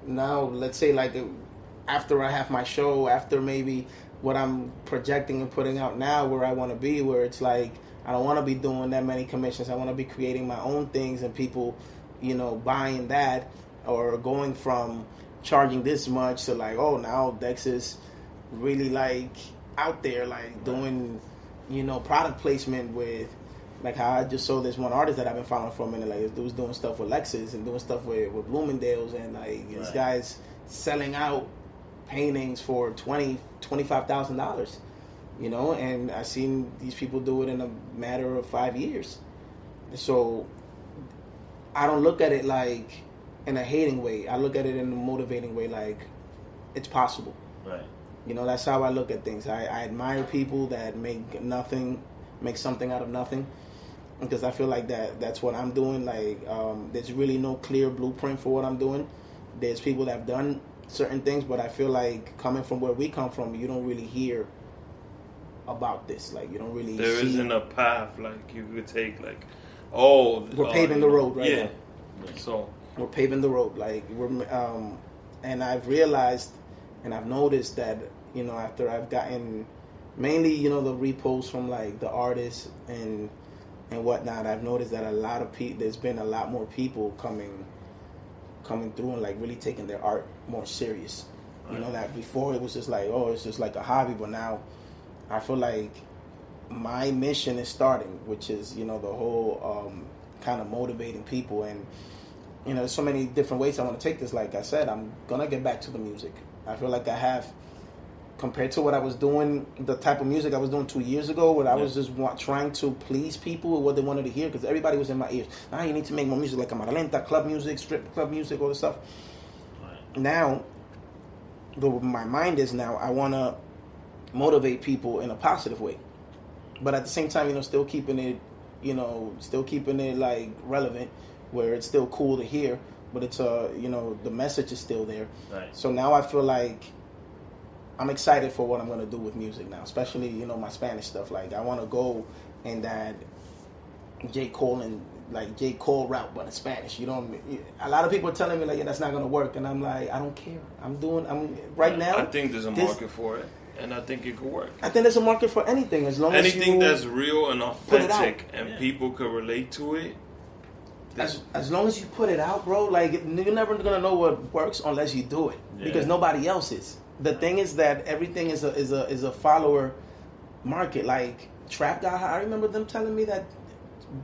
Now, let's say like after I have my show, after maybe what I'm projecting and putting out now, where I want to be, where it's like I don't want to be doing that many commissions. I want to be creating my own things and people, you know, buying that or going from charging this much to like oh now Dex is really like out there like doing you know product placement with like how I just saw this one artist that I've been following for a minute. Like this dude's doing stuff with Lexus and doing stuff with, with Bloomingdale's and like this guy's selling out paintings for twenty twenty five thousand dollars. You know, and I've seen these people do it in a matter of five years. So I don't look at it like in a hating way. I look at it in a motivating way, like it's possible. Right. You know, that's how I look at things. I, I admire people that make nothing, make something out of nothing, because I feel like that that's what I'm doing. Like, um, there's really no clear blueprint for what I'm doing. There's people that have done certain things, but I feel like coming from where we come from, you don't really hear about this. Like, you don't really. There isn't a path like you could take. Like, oh, We're uh, paving the road right yeah. now. So we're paving the road like we're um and i've realized and i've noticed that you know after i've gotten mainly you know the reposts from like the artists and and whatnot i've noticed that a lot of people there's been a lot more people coming coming through and like really taking their art more serious you know that before it was just like oh it's just like a hobby but now i feel like my mission is starting which is you know the whole um kind of motivating people and you know, there's so many different ways I want to take this. Like I said, I'm gonna get back to the music. I feel like I have, compared to what I was doing, the type of music I was doing two years ago, where I was just want, trying to please people with what they wanted to hear, because everybody was in my ears. Now you need to make more music like Cámara Lenta, club music, strip club music, all this stuff. Right. Now, the, my mind is now I want to motivate people in a positive way, but at the same time, you know, still keeping it, you know, still keeping it like relevant, where it's still cool to hear, but it's uh, you know, the message is still there. Right. So now I feel like I'm excited for what I'm gonna do with music now, especially you know my Spanish stuff. Like I want to go in that J Cole and like J Cole route, but in Spanish. You know, a lot of people are telling me like, yeah, that's not gonna work, and I'm like, I don't care. I'm doing. I'm right now. I think there's a this- market for it, and I think it could work. I think there's a market for anything as long Anything as anything that's real and put it out. authentic, and Yeah. people could relate to it. as, as long as you put it out, bro. Like you're never gonna know what works unless you do it Yeah. because nobody else is. The thing is that everything is a is a is a follower market. Like trap guy, I remember them telling me that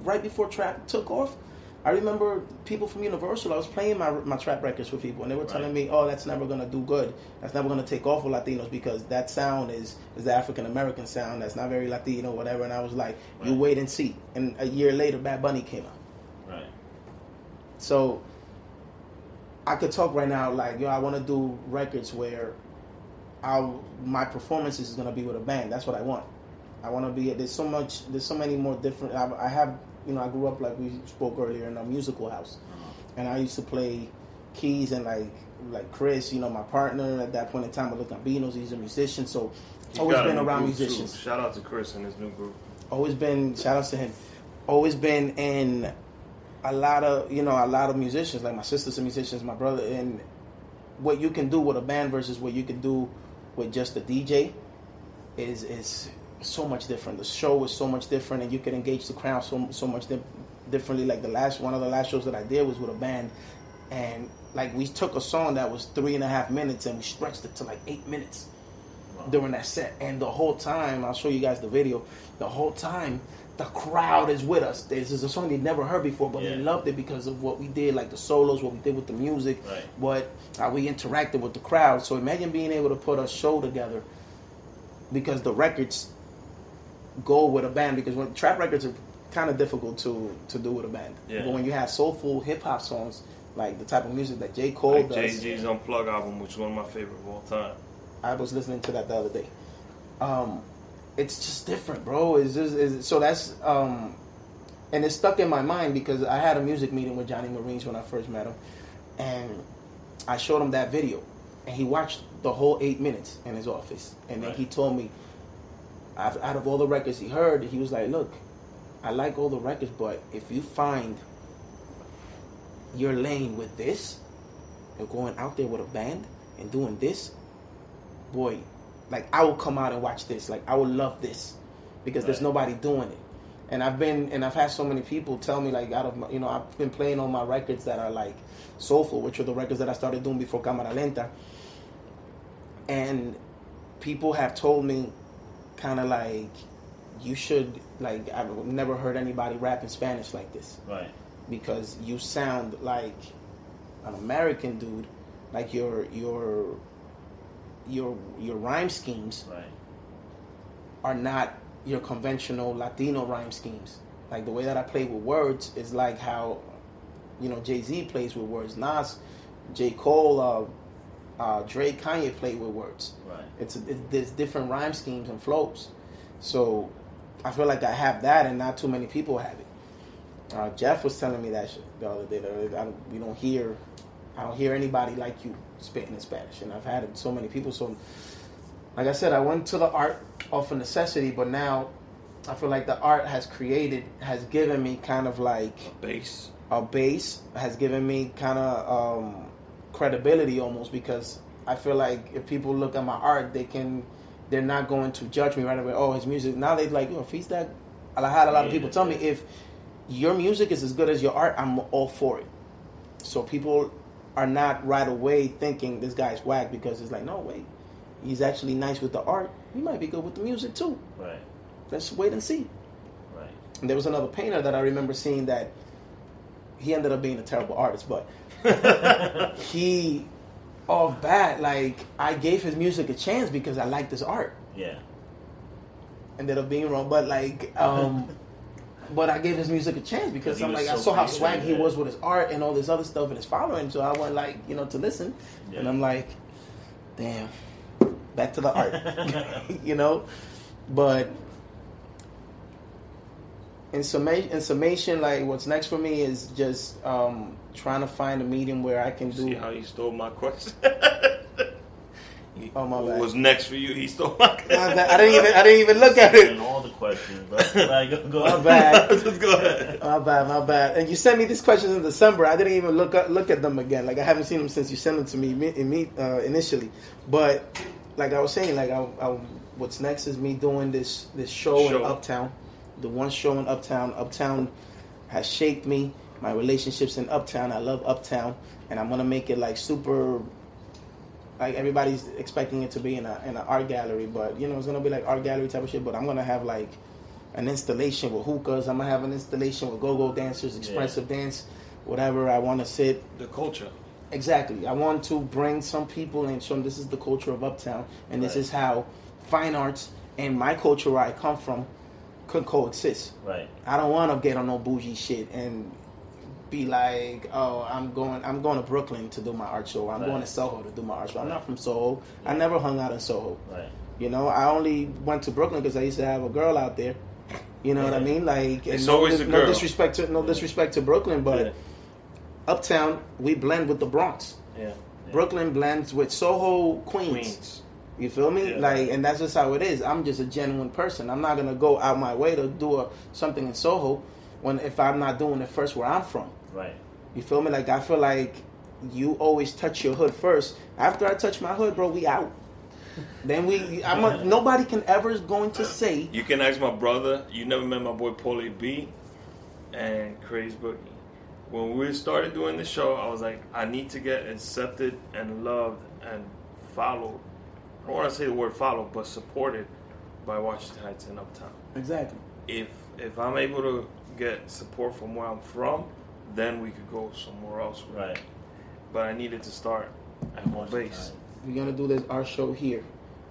right before trap took off. I remember people from Universal. I was playing my my trap records for people, and they were telling me, "Oh, that's never gonna do good. That's never gonna take off with Latinos because that sound is is the African American sound. That's not very Latino, whatever." And I was like, "You wait and see." And a year later, Bad Bunny came out. Right. So I could talk right now like, yo, I want to do records where I'll, my performances is gonna be with a band. That's what I want. I want to be. There's so much. There's so many more different. I, I have. You know, I grew up like we spoke earlier in a musical house, uh-huh. and I used to play keys and like like Chris. You know, my partner at that point in time I with the Gambinos. He's a musician, so He's always been around group, too. musicians Shout out to Chris and his new group. always been shout out to him always been in a lot of you know a lot of musicians like my sisters are musicians my brother and what you can do with a band versus what you can do with just a dj is is so much different the show is so much different and you can engage the crowd so so much di- differently like the last one of the last shows that i did was with a band and like we took a song that was three and a half minutes and we stretched it to like eight minutes during that set. And the whole time, I'll show you guys the video. The whole time, the crowd is with us. This is a song they'd never heard before, but they loved it because of what we did, like the solos, what we did with the music, Right. what how we interacted with the crowd. So imagine being able to put a show together because the records go with a band. Because when trap records are kind of difficult to to do with a band, Yeah. but when you have soulful hip hop songs. Like the type of music that J. Cole Like does. Jay Z's Unplug album, which is one of my favorite of all time. I was listening to that the other day. Um, it's just different, bro. Just it's, so that's um, and it's stuck in my mind because I had a music meeting with Johnny Marines when I first met him, and I showed him that video, and he watched the whole eight minutes in his office, and then Right. he told me, out out of all the records he heard, he was like, "Look, I like all the records, but if you find your lane with this, and going out there with a band and doing this, boy, like I will come out and watch this. Like I will love this because there's nobody doing it. And I've been and I've had so many people tell me like out of my, you know I've been playing on my records that are like soulful, which are the records that I started doing before Cámara Lenta. And people have told me kind of like you should like I've never heard anybody rap in Spanish like this Right. because you sound like an American dude, like your your your your rhyme schemes Right. are not your conventional Latino rhyme schemes. Like the way that I play with words is like how you know Jay Z plays with words. Nas, J Cole, uh, uh, Drake, Kanye play with words. Right. It's, it's there's different rhyme schemes and flows. So I feel like I have that, and not too many people have it. Uh, Jeff was telling me that shit the other day. That I we don't hear, I don't hear anybody like you spitting in Spanish, and I've had so many people. So, like I said, I went to the art of necessity, but now I feel like the art has created, has given me kind of like Bass. a base has given me kind of um, credibility almost because I feel like if people look at my art, they can they're not going to judge me right away. Oh, his music. Now they like, yo, if he's that. I had a lot of people tell me if your music is as good as your art, I'm all for it. So people are not right away thinking this guy's whack because it's like, no, wait, he's actually nice with the art. He might be good with the music too. Right. Let's wait and see. Right. And there was another painter that I remember seeing that he ended up being a terrible artist, but <laughs> he off bat like I gave his music a chance because I liked his art. Yeah. Ended up being wrong, but like <laughs> um but I gave his music a chance because I'm like I saw how swag he was with his art and all this other stuff and his following, so I went like you know to listen, Yeah. and I'm like, damn, back to the art, <laughs> <laughs> you know, but. In summation, in summation, like what's next for me is just um, trying to find a medium where I can do. See how he stole my question? <laughs> He- Oh, my bad. was next for you? He stole my My bad. I didn't even I didn't even look at it. All the questions, but <laughs> like, go, go My bad. <laughs> Just go ahead. My bad, my bad. And you sent me these questions in December. I didn't even look up, look at them again. Like I haven't seen them since you sent them to me, me, me uh, initially. But like I was saying, like I, I, what's next is me doing this this show, Show. in Uptown. The one show in Uptown. Uptown has shaped me. My relationships in Uptown. I love Uptown, and I'm gonna make it like super. Like everybody's expecting it to be in a in an art gallery, but you know it's gonna be like art gallery type of shit. But I'm gonna have like an installation with hookahs. I'm gonna have an installation with go-go dancers, expressive dance, whatever. I want to sit The culture. exactly. I want to bring some people and show them this is the culture of Uptown, and this is how fine arts and my culture where I come from could coexist. right. I don't want to get on no bougie shit and be like, oh, I'm going, I'm going to Brooklyn to do my art show. I'm Right. going to Soho to do my art show. I'm Right. not from Soho. I never hung out in Soho. Right. You know, I only went to Brooklyn because I used to have a girl out there. You know what I mean? Like, It's no, always a no girl. disrespect to no disrespect to Brooklyn, but Yeah. Uptown we blend with the Bronx. Yeah. Yeah. Brooklyn blends with Soho, Queens. Queens. You feel me? Yeah. Like, and that's just how it is. I'm just a genuine person. I'm not gonna go out my way to do a, something in Soho when if I'm not doing it first where I'm from. Right. You feel me? Like I feel like you always touch your hood first. After I touch my hood, bro, we out. Then we, I'm a, <laughs> nobody can ever is going to say You can ask my brother. You never met my boy Paulie B and Craze Boogie. When we started doing the show, I was like, I need to get accepted and loved and followed. I don't want to say the word followed, but supported by Washington Heights and Uptown. exactly. If if I'm able to get support from where I'm from, then we could go somewhere else. with it. Right. But I needed to start at home base. We're gonna do this our show here.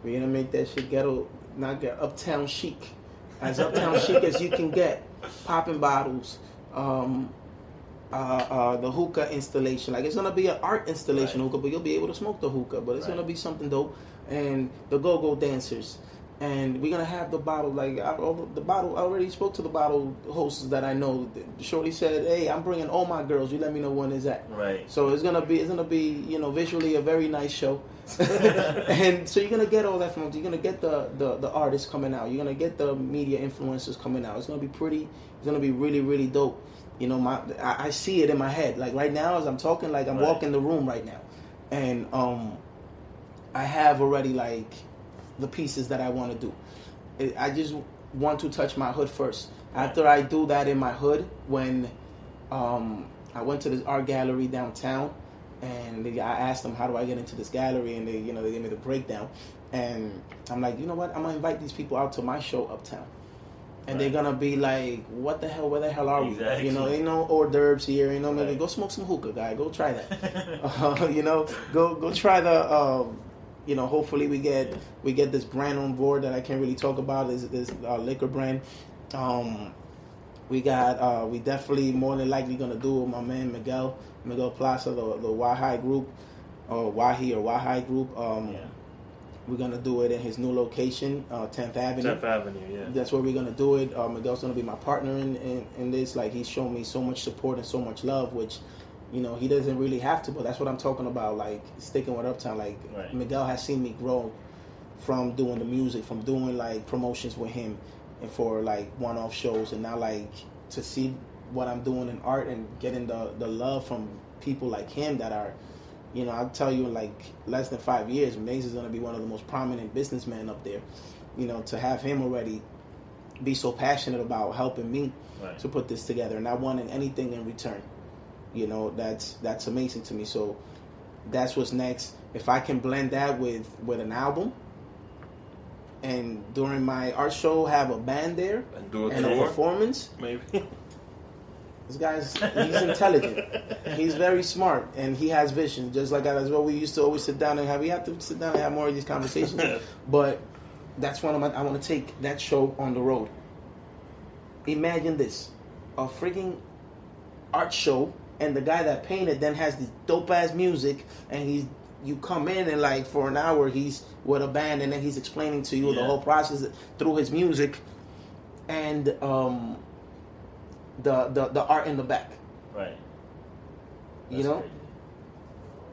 We're gonna make that shit ghetto, not get uptown chic, as uptown <laughs> chic as you can get. Popping bottles, um, uh, uh, the hookah installation. Like it's gonna be an art installation Right. hookah, but you'll be able to smoke the hookah. But it's Right. gonna be something dope. And the go-go dancers. And we're gonna have the bottle like I, the bottle. I already spoke to the bottle hosts that I know. Shorty said, "Hey, I'm bringing all my girls. You let me know when is that." Right. So it's gonna be it's gonna be you know visually a very nice show, <laughs> and so you're gonna get all that from you're gonna get the, the the artists coming out. You're gonna get the media influencers coming out. It's gonna be pretty. It's gonna be really really dope. You know, my I, I see it in my head. Like right now as I'm talking, like I'm Right. walking the room right now, and um, I have already like the pieces that I want to do. I just want to touch my hood first. After I do that in my hood, when um, I went to this art gallery downtown, and they, I asked them how do I get into this gallery, and they you know they gave me the breakdown, and I'm like, you know what, I'm gonna invite these people out to my show uptown. And they're gonna be like, "What the hell? Where the hell are we? You know, ain't no hors d'oeuvres here. You know, maybe Right. go smoke some hookah, guy. Go try that. <laughs> Uh, <laughs> you know, go go try the. Um, you know, hopefully we get we get this brand on board that I can't really talk about. This this uh, liquor brand. Um, we got uh, we definitely more than likely gonna do with my man Miguel Miguel Plaza, the the Wahai group, or Wahi or Wahai group. Um, yeah. We're gonna do it in his new location, uh, 10th Avenue. 10th Avenue, yeah. That's where we're gonna do it. Uh, Miguel's gonna be my partner in, in, in this. Like he's shown me so much support and so much love, which you know he doesn't really have to, but that's what I'm talking about. Like sticking with Uptown. Like Right. Miguel has seen me grow from doing the music, from doing like promotions with him, and for like one-off shows, and now like to see what I'm doing in art and getting the the love from people like him that are. You know, I'll tell you in like less than five years, Maze is going to be one of the most prominent businessmen up there. You know, to have him already be so passionate about helping me Right. to put this together, not wanting anything in return. You know, that's that's amazing to me. So that's what's next. If I can blend that with with an album, and during my art show have a band there And do a and a performance, maybe. <laughs> This guy's he's intelligent. He's very smart and he has vision. Just like as well, we used to always sit down and have. We have to sit down and have more of these conversations. <laughs> but that's one of my. I want to take that show on the road. Imagine this, a freaking art show, and the guy that painted then has this dope ass music, and he's you come in and like for an hour he's with a band, and then he's explaining to you the whole process through his music, and um, the the the art in the back. Right. You know, crazy.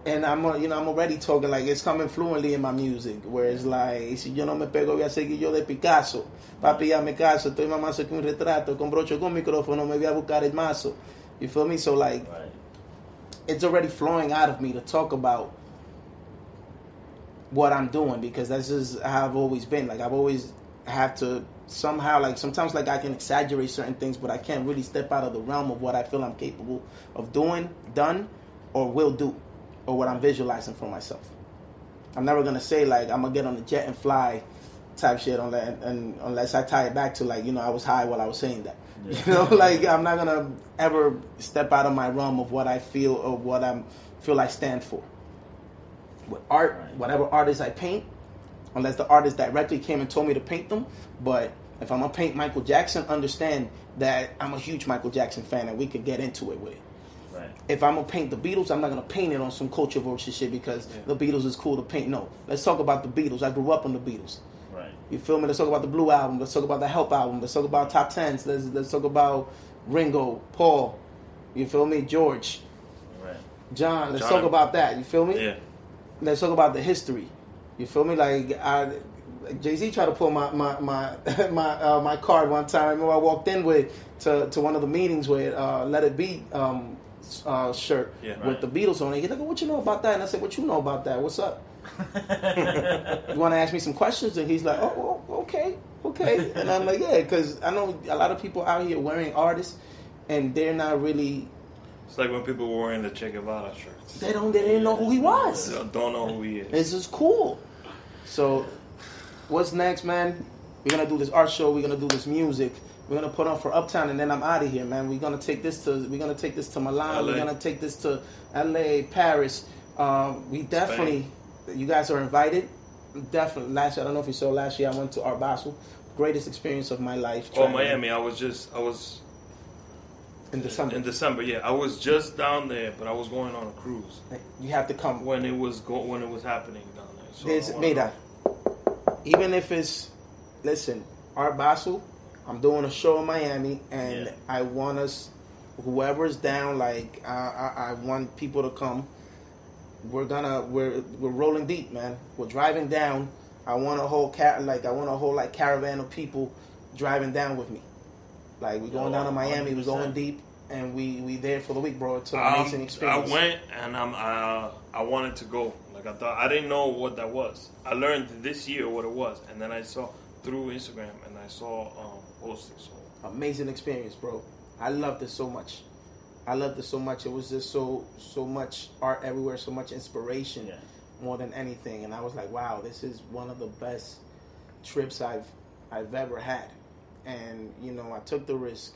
and I'm uh, you know I'm already talking like it's coming fluently in my music, where it's like si yo no me pego voy a seguir yo de Picasso, papi ya me caso, estoy mamando que un retrato, con brocho con micrófono me voy a buscar el mazo. You feel me? So like Right. it's already flowing out of me to talk about what I'm doing because that's just how I've always been. Like I've always have to somehow like sometimes like I can exaggerate certain things, but I can't really step out of the realm of what I feel I'm capable of doing, done, or will do, or what I'm visualizing for myself. I'm never gonna say like I'm gonna get on the jet and fly type shit unless, and, unless I tie it back to like you know I was high while I was saying that. Yeah. You know, <laughs> like I'm not gonna ever step out of my realm of what I feel or what I'm feel I stand for. With art, Right. whatever artist I paint, unless the artist directly came and told me to paint them. But if I'm gonna paint Michael Jackson, understand that I'm a huge Michael Jackson fan and we could get into it with it. Right. If I'm gonna paint the Beatles, I'm not gonna paint it on some culture vulture shit because Yeah. the Beatles is cool to paint. No, let's talk about the Beatles. I grew up on the Beatles. You feel me? Let's talk about the Blue album. Let's talk about the Help album. Let's talk about top tens. Let's let's talk about Ringo, Paul. You feel me? George, Right. John. Let's John. talk about that. You feel me? Yeah. Let's talk about the history. You feel me? Like I, Jay Z tried to pull my my my <laughs> my uh, my card one time. I remember I walked in with to to one of the meetings with uh, Let It Be um, uh, shirt Yeah. with the Beatles on it. He's like, "What you know about that?" And I said, "What you know about that? What's up?" <laughs> you want to ask me some questions? And he's like, oh, oh, okay, okay. And I'm like, yeah, because I know a lot of people out here wearing artists, and they're not really, It's like when people were wearing the Che Guevara shirts. they don't, they didn't know who he was. They don't know who he is. This is cool. So, what's next, man? We're gonna do this art show. We're gonna do this music. We're gonna put on for Uptown, and then I'm out of here, man. We're gonna take this to. We're gonna take this to Milan. We're gonna take this to L.A., Paris. Um, we definitely. You guys are invited. Definitely. Last year, I don't know if you saw. Last year, I went to Art Basel. Greatest experience of my life. Oh, Miami. I was just, I was in December. in December. Yeah, I was just down there, but I was going on a cruise you have to come. when it was go- when it was happening down there. So There's, even if it's, listen, Art Basel, I'm doing a show in Miami, and Yeah. I want us, whoever's down, like I, I, I want people to come. We're gonna, we're we're rolling deep, man. We're driving down. I want a whole car, like I want a whole like caravan of people driving down with me. Like we're going Oh, down to Miami, we're 100%. going deep, and we we there for the week, bro. It's an Um, amazing experience. I went and I'm uh, I wanted to go. Like I thought I didn't know what that was. I learned this year what it was, and then I saw through Instagram and I saw um, postings. So amazing experience, bro. I loved it so much. I loved it so much. It was just so so much art everywhere, so much inspiration Yeah. more than anything. And I was like, wow, this is one of the best trips I've I've ever had. And you know, I took the risk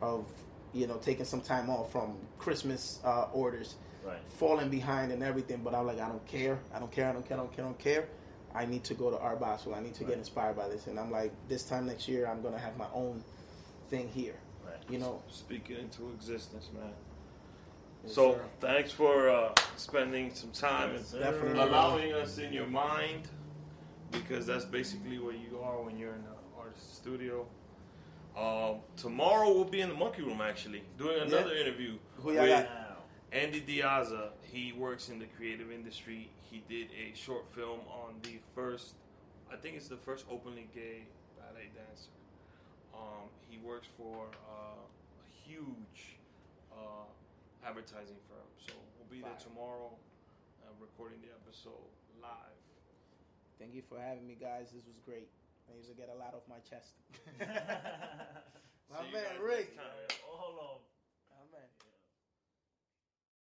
of you know taking some time off from Christmas uh, orders, Right. falling behind and everything. But I'm like, I don't care. I don't care. I don't care. I don't care. I don't care. I need to go to Art Basel. I need to get inspired by this. And I'm like, this time next year, I'm gonna have my own thing here. Right. You know. speak it into existence, man. Yes, So sir. thanks for uh, spending some time Yes, and. Definitely. allowing us in your mind, because that's basically what you are when you're in an artist studio. Um, tomorrow we'll be in the monkey room actually doing another interview Who y'all with got? Wow. Andy Diaza. He works in the creative industry. He did a short film on the first, I think it's the first openly gay ballet dancer. Um, he works for uh, a huge uh, advertising firm. So we'll be there tomorrow, uh, recording the episode live. Thank you for having me, guys. This was great. I used to get a lot off my chest. <laughs> <laughs> <laughs> My See you man guys Rick. next time.